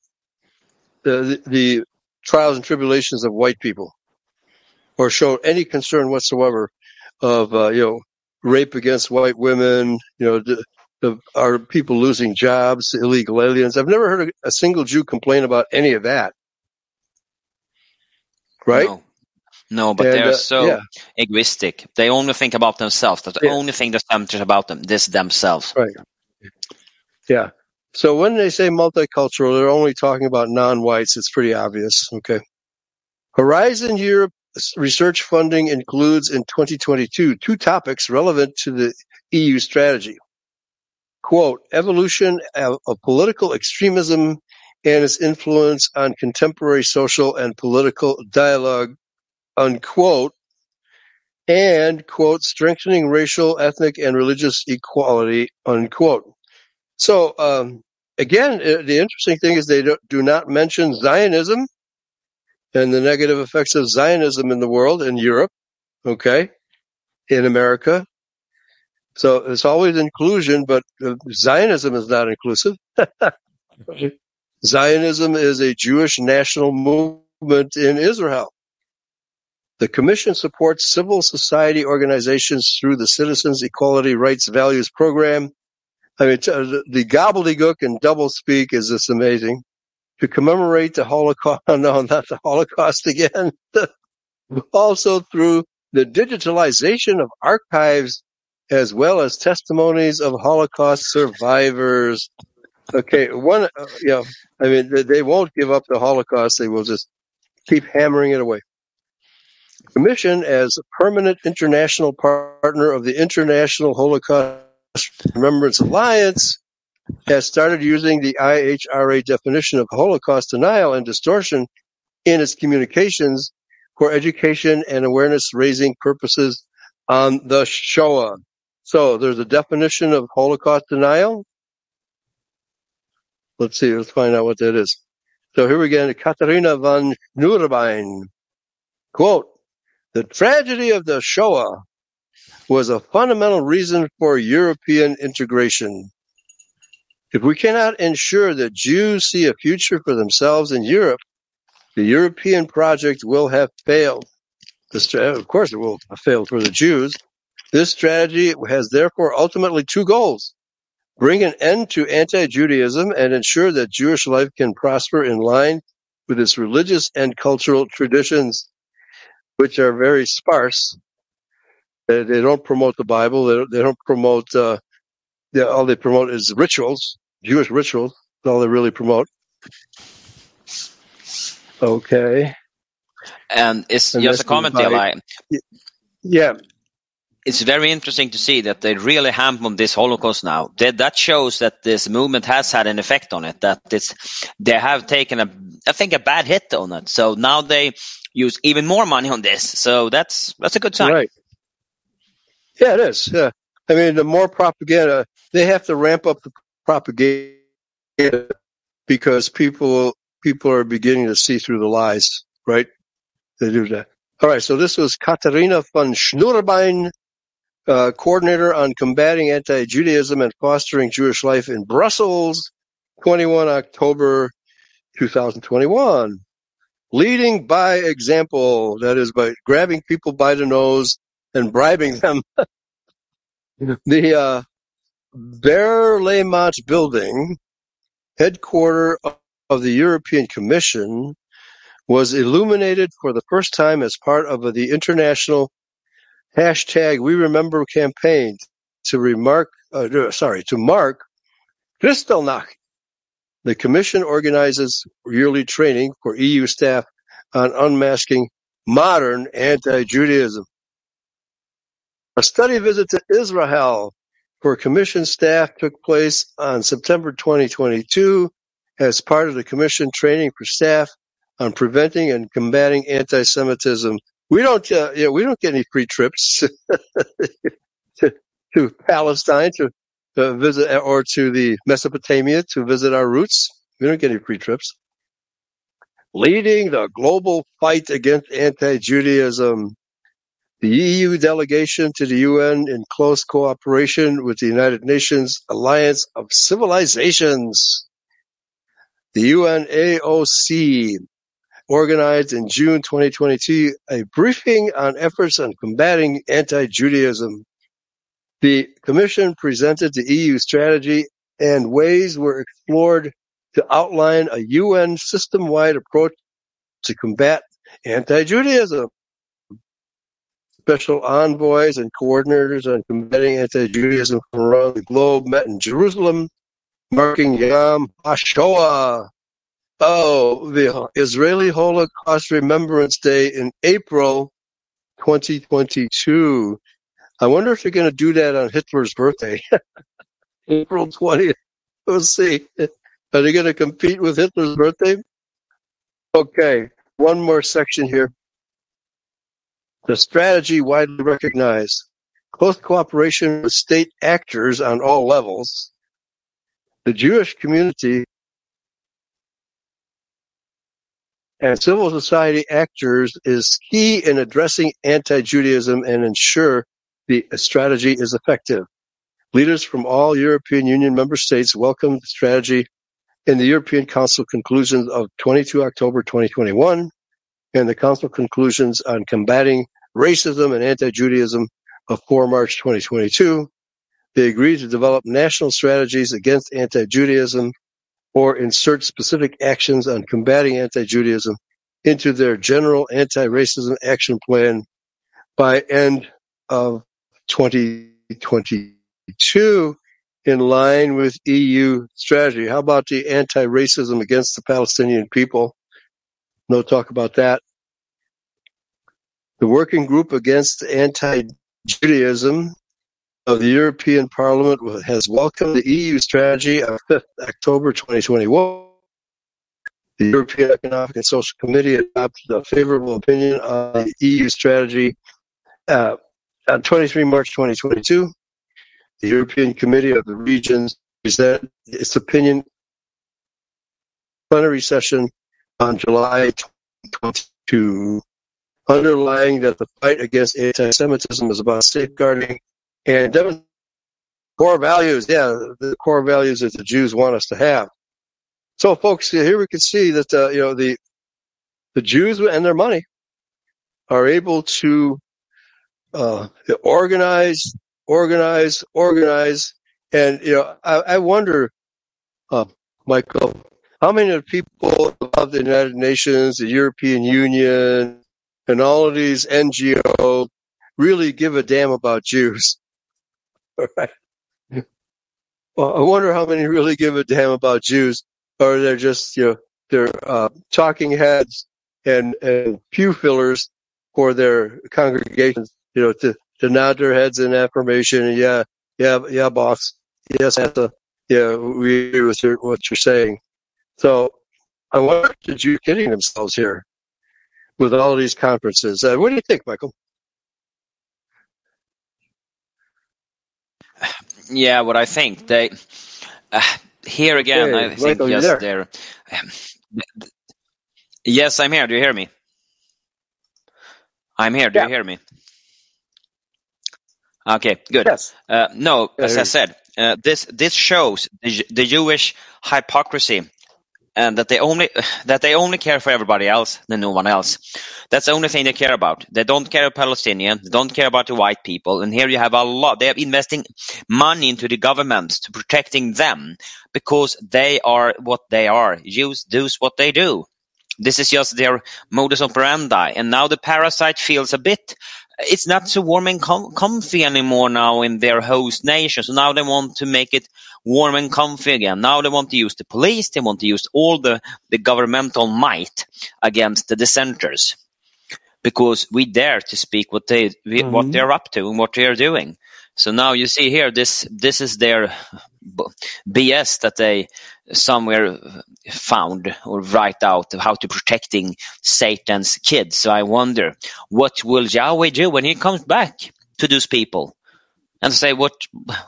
the, the trials and tribulations of white people, or show any concern whatsoever of, uh, you know, rape against white women, you know, the, the, are people losing jobs, illegal aliens. I've never heard a, a single Jew complain about any of that. Right? No, no but And, they're uh, so yeah. egoistic. They only think about themselves. That's the Yeah. only thing that matters about them. This themselves. Right. Yeah. So when they say multicultural, they're only talking about non-whites. It's pretty obvious. Okay. Horizon Europe research funding includes in 2022 two topics relevant to the EU strategy. Quote, evolution of, political extremism and its influence on contemporary social and political dialogue, unquote, and, quote, strengthening racial, ethnic, and religious equality, unquote. So, um, again, the interesting thing is they do not mention Zionism and the negative effects of Zionism in the world, in Europe, okay, in America. So it's always inclusion, but uh, Zionism is not inclusive. <laughs> Zionism is a Jewish national movement in Israel. The Commission supports civil society organizations through the Citizens Equality Rights Values Program. I mean, the the gobbledygook and doublespeak is just amazing. To commemorate the Holocaust, <laughs> no, not the Holocaust again. <laughs> also through the digitalization of archives as well as testimonies of Holocaust survivors. Okay, one, uh, I mean, they won't give up the Holocaust. They will just keep hammering it away. Commission, as a permanent international partner of the International Holocaust Remembrance Alliance, has started using the IHRA definition of Holocaust denial and distortion in its communications for education and awareness raising purposes on the Shoah. So there's a definition of Holocaust denial. Let's see, let's find out what that is. So here we go, Katharina von Schnurbein. Quote, the tragedy of the Shoah was a fundamental reason for European integration. If we cannot ensure that Jews see a future for themselves in Europe, the European project will have failed. Stra- of course, it will have failed for the Jews. This strategy has therefore ultimately two goals. Bring an end to anti-Judaism and ensure that Jewish life can prosper in line with its religious and cultural traditions, which are very sparse. They, don't promote the Bible. They don't, they don't promote, uh, they, all they promote is rituals, Jewish rituals. That's all they really promote. Okay. And it's And just a comment there, like, Yeah. it's very interesting to see that they really hammer on this Holocaust now. That, that shows that this movement has had an effect on it. That it's they have taken a, I think, a bad hit on it. So now they use even more money on this. So that's that's a good sign. Right. Yeah, it is. Yeah. I mean, the more propaganda, they have to ramp up the propaganda because people people are beginning to see through the lies. Right? They do that. All right. So this was Katharina von Schnurbein, uh, coordinator on combating anti-Judaism and fostering Jewish life in Brussels, 21 October 2021. Leading by example, that is by grabbing people by the nose and bribing them. <laughs> the uh, Berlaymont building, headquarter of the European Commission, was illuminated for the first time as part of the international hashtag We Remember campaign to remark, uh, sorry, to mark Kristallnacht. The Commission organizes yearly training for EU staff on unmasking modern anti-Judaism. A study visit to Israel for Commission staff took place on September 2022 as part of the Commission training for staff on preventing and combating anti-Semitism. We don't, uh, yeah, we don't get any free trips <laughs> to, to Palestine to uh, visit or to the Mesopotamia to visit our roots. We don't get any free trips. Leading the global fight against anti-Judaism. The EU delegation to the UN in close cooperation with the United Nations Alliance of Civilizations. The UNAOC organized in June 2022 a briefing on efforts on combating anti-Judaism. The Commission presented the EU strategy and ways were explored to outline a UN system-wide approach to combat anti-Judaism. Special envoys and coordinators on combating anti-Judaism from around the globe met in Jerusalem, marking Yom HaShoah. Oh, the Israeli Holocaust Remembrance Day in April 2022. I wonder if they're going to do that on Hitler's birthday, <laughs> April 20th. We'll see. Are they going to compete with Hitler's birthday? Okay, one more section here. The strategy widely recognized. Close cooperation with state actors on all levels. The Jewish community and civil society actors is key in addressing anti-Judaism and ensure the strategy is effective. Leaders from all European Union member states welcomed the strategy in the European Council conclusions of 22 October 2021 and the Council conclusions on combating racism and anti-Judaism of 4 March 2022. They agreed to develop national strategies against anti-Judaism or insert specific actions on combating anti-Judaism into their general anti-racism action plan by end of 2022 in line with EU strategy. How about the anti-racism against the Palestinian people? No talk about that. The Working Group Against Anti-Judaism of the European Parliament has welcomed the EU strategy of 5th October 2021. The European Economic and Social Committee adopted a favorable opinion on the EU strategy uh, on 23 March 2022. The European Committee of the Regions presented its opinion plenary session on July 22, underlying that the fight against anti-Semitism is about safeguarding and demonstrating core values. Yeah, the core values that the Jews want us to have. So, folks, here we can see that uh, you know the the Jews and their money are able to uh, organize, organize, organize, and you know I, I wonder, uh, Michael, how many of people of the United Nations, the European Union, and all of these NGOs really give a damn about Jews? <laughs> Right. Well, I wonder how many really give a damn about Jews, or they're just you know they're uh, talking heads and and pew fillers for their congregations. You know to to nod their heads in affirmation. And yeah, yeah, yeah, boss. Yes, Santa. Yeah, we agree with your, what you're saying. So I wonder if the Jews kidding themselves here with all of these conferences. Uh, what do you think, Michael? Yeah, what I think they uh, here again. Hey, I think Michael, just there? they're. um, Yes, I'm here. Do you hear me? I'm here. Do Yeah. you hear me? Okay, good. Yes. Uh, no, as I I said, uh, this this shows the, the Jewish hypocrisy, and that they only <sighs> that they only care for everybody else than no one else. That's the only thing they care about. They don't care about Palestinians. They don't care about the white people. And here you have a lot. They are investing money into the government to protecting them because they are what they are. Jews do what they do. This is just their modus operandi. And now the parasite feels a bit, it's not so warm and com- comfy anymore now in their host nation. So now they want to make it warm and comfy again. Now they want to use the police. They want to use all the, the governmental might against the dissenters because we dare to speak what they, we, what Mhm. they're up to and what they're doing. So now you see here, this, this is their BS that they somewhere found or write out of how to protecting Satan's kids. So I wonder, what will Yahweh do when he comes back to those people? And say, what,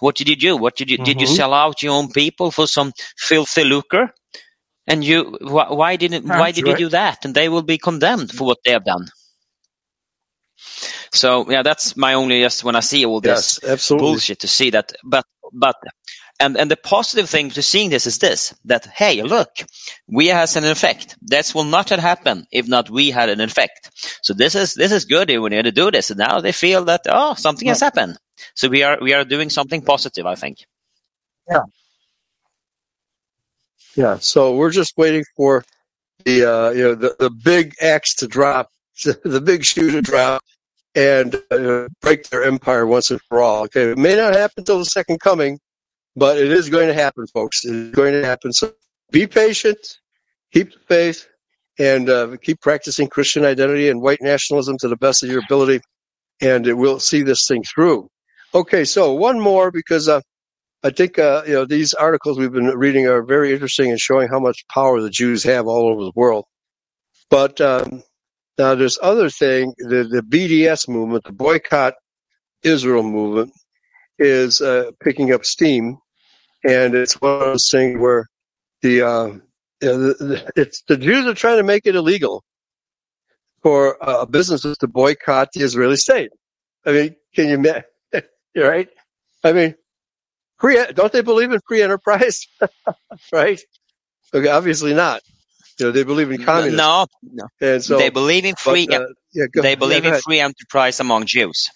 what did you do? What did you, did you Mhm. sell out your own people for some filthy lucre? And you, wh- why didn't, why did right. you do that? And they will be condemned for what they have done. So yeah, that's my only just when I see all this Yes, absolutely. bullshit to see that. But but and and the positive thing to seeing this is this that hey look we has an effect that will not have happened if not we had an effect so this is this is good when you to do this and now they feel that oh something has happened so we are we are doing something positive i think yeah Yeah. So we're just waiting for the uh, you know the, the big axe to drop, <laughs> the big shoe to drop, and uh, break their empire once and for all. Okay, it may not happen until the second coming, but it is going to happen, folks. It is going to happen. So be patient, keep the faith, and uh, keep practicing Christian identity and white nationalism to the best of your ability, and it will see this thing through. Okay, so one more because uh, I think uh, you know these articles we've been reading are very interesting and showing how much power the Jews have all over the world. But um, now this other thing the the BDS movement, the boycott Israel movement, is uh, picking up steam, and it's one of those things where the, uh, it's the Jews are trying to make it illegal for uh, businesses to boycott the Israeli state. I mean, can you, <laughs> right? I mean, free, don't they believe in free enterprise? <laughs> right? Okay, obviously not. You know, they believe in communism. no, no. And so, they believe in free but, uh, yeah, go, they believe go in free enterprise among Jews.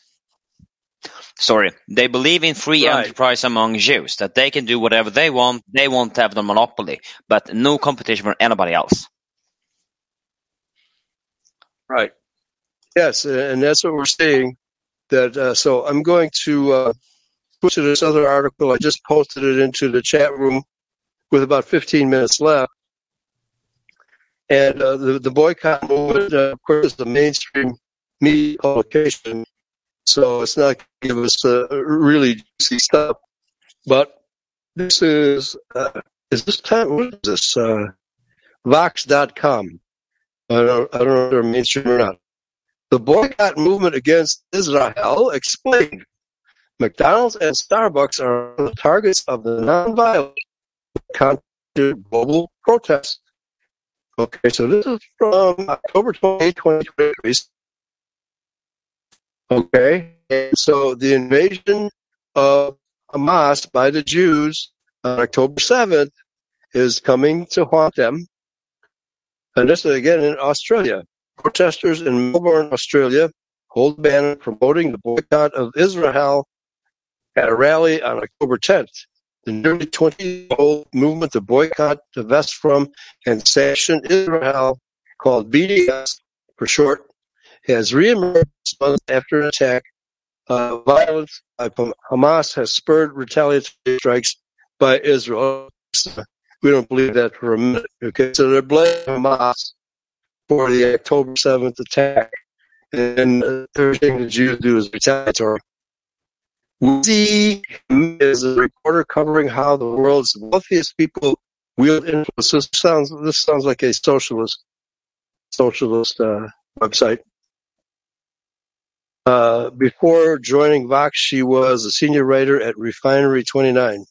Sorry, they believe in free Right. enterprise among Jews that they can do whatever they want. They won't have the monopoly, but no competition for anybody else. Right. Yes, and that's what we're seeing. That uh, so I'm going to uh, push to this other article. I just posted it into the chat room with about 15 minutes left. And uh, the the boycott movement, uh, of course, is a mainstream media publication, so it's not going to give us uh, really juicy stuff. But this is uh, is this time what is this uh, Vox.com? I don't I don't know if they're mainstream or not. The boycott movement against Israel explained. McDonald's and Starbucks are the targets of the nonviolent global protests. Okay, so this is from October 28, 2023. Okay, and so the invasion of Hamas by the Jews on October 7th is coming to haunt them. And this is again in Australia. Protesters in Melbourne, Australia hold a banner promoting the boycott of Israel at a rally on October 10th. The nearly 20-year-old movement to boycott, divest from, and sanction Israel, called BDS for short, has reemerged months after an attack. Uh, violence by Hamas has spurred retaliatory strikes by Israel. We don't believe that for a minute. Okay, so they're blaming Hamas for the October 7th attack, and everything the Jews do is retaliatory. Whizy is a reporter covering how the world's wealthiest people wield influence. This sounds this sounds like a socialist socialist uh, website. Uh, before joining Vox, she was a senior writer at Refinery 29.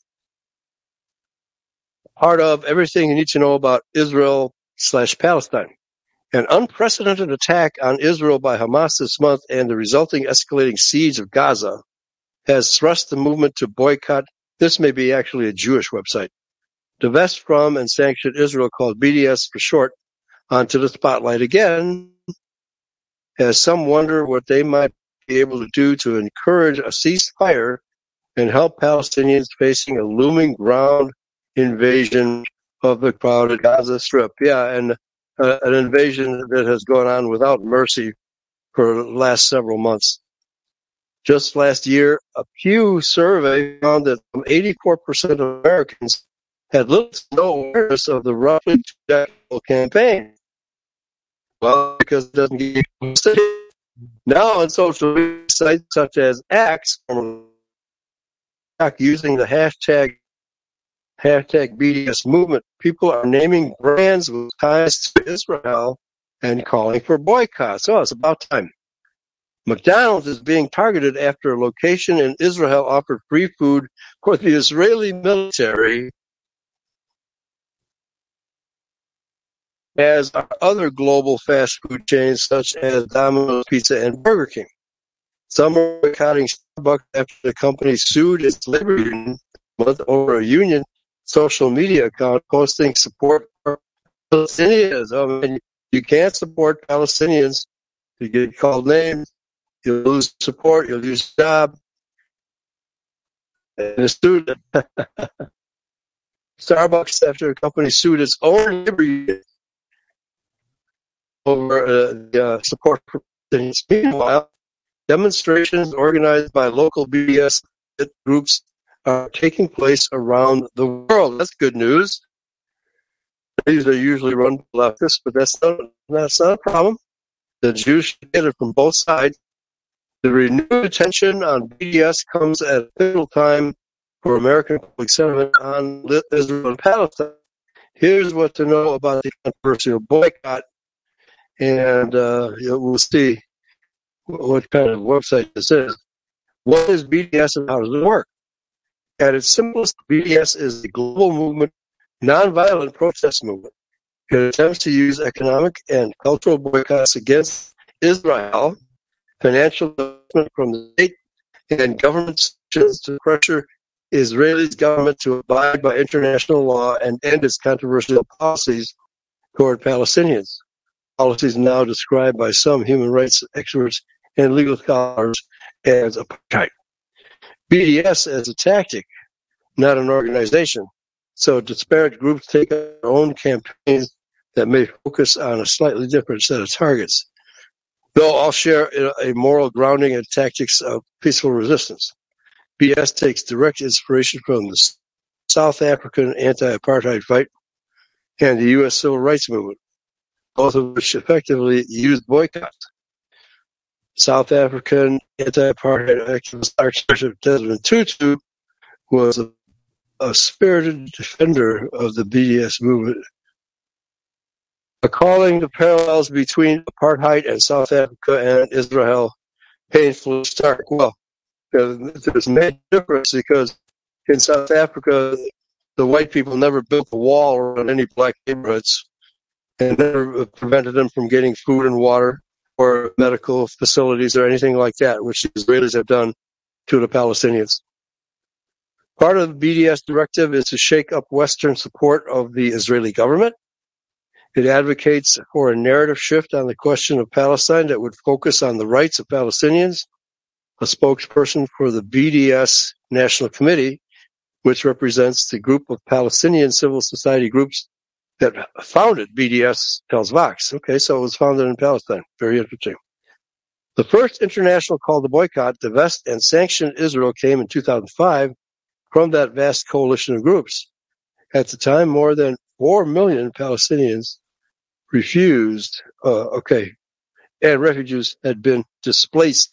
Part of everything you need to know about Israel slash Palestine. An unprecedented attack on Israel by Hamas this month and the resulting escalating siege of Gaza has thrust the movement to boycott. This may be actually a Jewish website. Divest from and sanction Israel, called BDS for short, onto the spotlight again, as some wonder what they might be able to do to encourage a ceasefire and help Palestinians facing a looming ground invasion of the crowded Gaza Strip. Yeah, and uh, an invasion that has gone on without mercy for the last several months. Just last year, a Pew survey found that 84% of Americans had little to no awareness of the roughly two campaign. Well, because it doesn't get posted. Now on social media sites such as X, using the hashtag hashtag BDS movement, people are naming brands with ties to Israel and calling for boycotts. So it's about time. McDonald's is being targeted after a location in Israel offered free food for the Israeli military as are other global fast food chains such as Domino's Pizza and Burger King. Some are boycotting Starbucks after the company sued its labor union over a union social media account posting support for Palestinians. Oh, I mean, you can't support Palestinians. You get called names You'll lose support. You'll lose job. And a student, <laughs> Starbucks, after a company sued its own labor union over uh, the uh, support for. Meanwhile, demonstrations organized by local BDS groups are taking place around the world. That's good news. These are usually run by leftists, but that's not, that's not a problem. The Jews should get it from both sides. The renewed attention on BDS comes at a pivotal time for American public sentiment on Israel and Palestine. Here's what to know about the controversial boycott, and uh, we'll see what kind of website this is. What is BDS and how does it work? At its simplest, BDS is a global movement, nonviolent protest movement. It attempts to use economic and cultural boycotts against Israel financial investment from the state and government to pressure Israel's government to abide by international law and end its controversial policies toward Palestinians. Policies now described by some human rights experts and legal scholars as apartheid. BDS as a tactic, not an organization. So disparate groups take their own campaigns that may focus on a slightly different set of targets. Though I'll share a moral grounding and tactics of peaceful resistance. BS takes direct inspiration from the South African anti-apartheid fight and the U.S. civil rights movement, both of which effectively used boycotts. South African anti-apartheid activist Archbishop Desmond Tutu was a, a spirited defender of the BDS movement, calling the parallels between apartheid and South Africa and Israel painfully stark. Well, there's a difference because in South Africa, the white people never built a wall around any black neighborhoods and never prevented them from getting food and water or medical facilities or anything like that, which the Israelis have done to the Palestinians. Part of the BDS directive is to shake up Western support of the Israeli government. It advocates for a narrative shift on the question of Palestine that would focus on the rights of Palestinians. A spokesperson for the BDS National Committee, which represents the group of Palestinian civil society groups that founded BDS, tells Vox. Okay, so it was founded in Palestine. Very interesting. The first international call to boycott, divest, and sanction Israel came in 2005 from that vast coalition of groups. At the time, more than 4 million Palestinians refused, uh, okay, and refugees had been displaced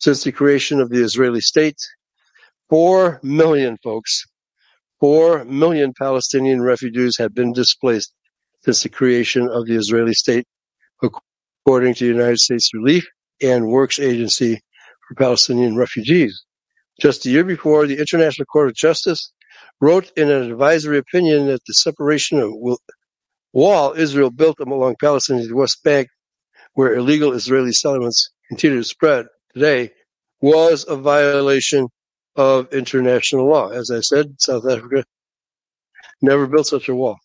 since the creation of the Israeli state. 4 million folks, 4 million Palestinian refugees have been displaced since the creation of the Israeli state, according to the United States Relief and Works Agency for Palestinian Refugees. Just a year before, the International Court of Justice wrote in an advisory opinion that the separation of wall Israel built them along Palestinian West Bank, where illegal Israeli settlements continue to spread today, was a violation of international law. As I said, South Africa never built such a wall.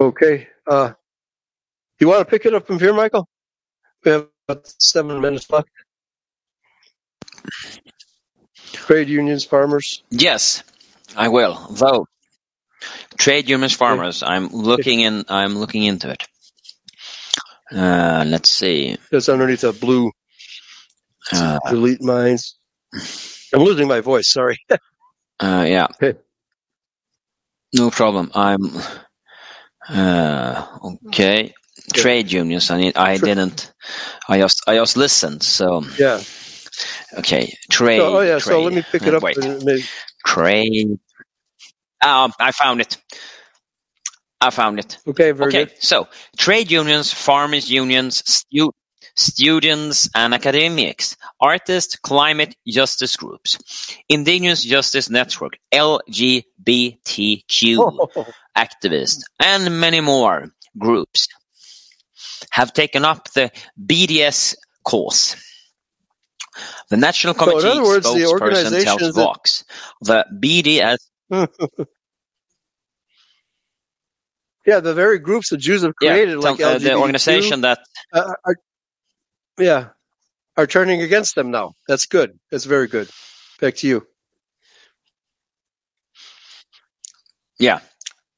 Okay. Uh, you want to pick it up from here, Michael? We have about seven minutes left. Trade unions, farmers. Yes, I will. Though trade unions, farmers, I'm looking in. I'm looking into it. Uh, let's see. It's underneath the blue Uh, delete mines. I'm losing my voice. Sorry. <laughs> uh, yeah, Okay. no problem. I'm uh, okay. Trade unions. I need. I didn't. I just. I just listened. So Yeah. okay. Trade. So, oh yeah. So let me pick Uh, it up. Wait. Trade. Um, I found it. I found it. Okay. Very okay, good. so trade unions, farmers unions, stu- students and academics, artists, climate justice groups, Indigenous Justice Network, LGBTQ Oh, <laughs> activists, and many more groups have taken up the BDS cause. The National So in Committee other words, the spokesperson tells Vox the BDS <laughs> yeah. The very groups the Jews have yeah, created, like tell- uh, the organization that uh, are, yeah, are turning against them now. That's good. That's very good. Back to you. Yeah.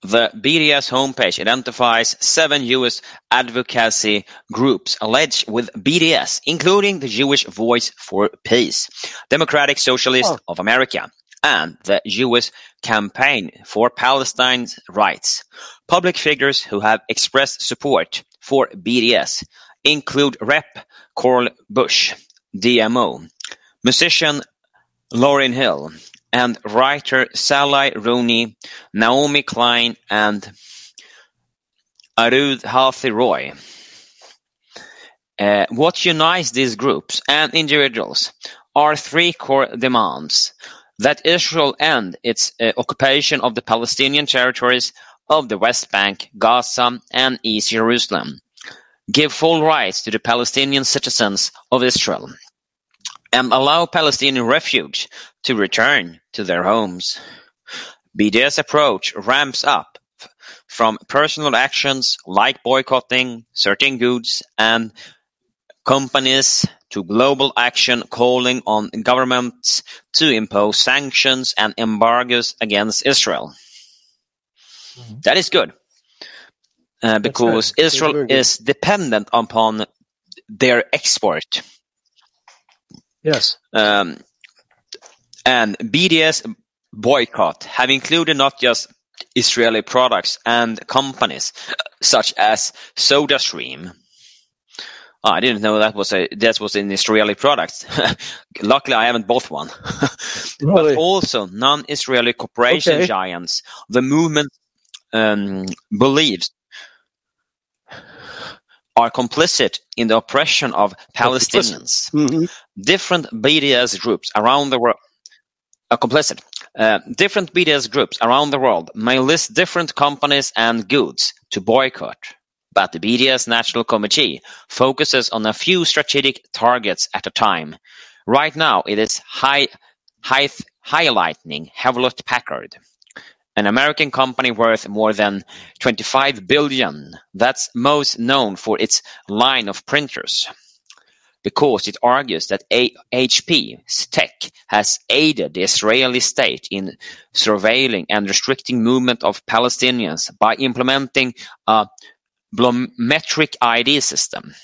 The BDS homepage identifies seven U.S. advocacy groups alleged with BDS, including the Jewish Voice for Peace, Democratic Socialist Oh. of America, and the Jewish Campaign for Palestine's Rights. Public figures who have expressed support for BDS include Rep. Cori Bush, DMO, musician Lauryn Hill, and writer Sally Rooney, Naomi Klein, and Arundhati Roy. Uh, what unites these groups and individuals are three core demands that Israel end its uh, occupation of the Palestinian territories of the West Bank, Gaza, and East Jerusalem, give full rights to the Palestinian citizens of Israel, and allow Palestinian refugees to return to their homes. BDS approach ramps up from personal actions like boycotting certain goods and companies to global action calling on governments to impose sanctions and embargoes against Israel. That is good. Uh, because Israel is dependent upon their export. Yes. Um, and BDS boycott have included not just Israeli products and companies such as SodaStream, Oh, I didn't know that was a that was an Israeli product. <laughs> Luckily, I haven't bought one. <laughs> Really? but also non-Israeli corporation Okay. giants. The movement um, believes are complicit in the oppression of Palestinians. <laughs> Mhm. Different BDS groups around the world are complicit. Uh, different BDS groups around the world may list different companies and goods to boycott, but the BDS National Committee focuses on a few strategic targets at a time. Right now, it is high, high, highlighting Hewlett Packard, an American company worth more than 25 billion that's most known for its line of printers because it argues that HP's tech has aided the Israeli state in surveilling and restricting movement of Palestinians by implementing a biometric ID system.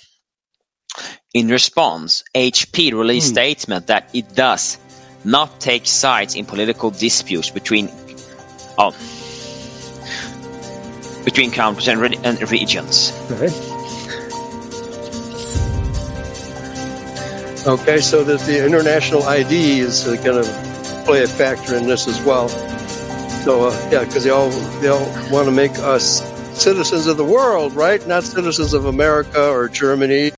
In response, HP released Hmm. statement that it does not take sides in political disputes between oh, between countries and, re- and regions. Okay. Okay, so that the international ID is uh, going to play a factor in this as well. So uh, yeah, because they all they all want to make us citizens of the world, right? Not citizens of America or Germany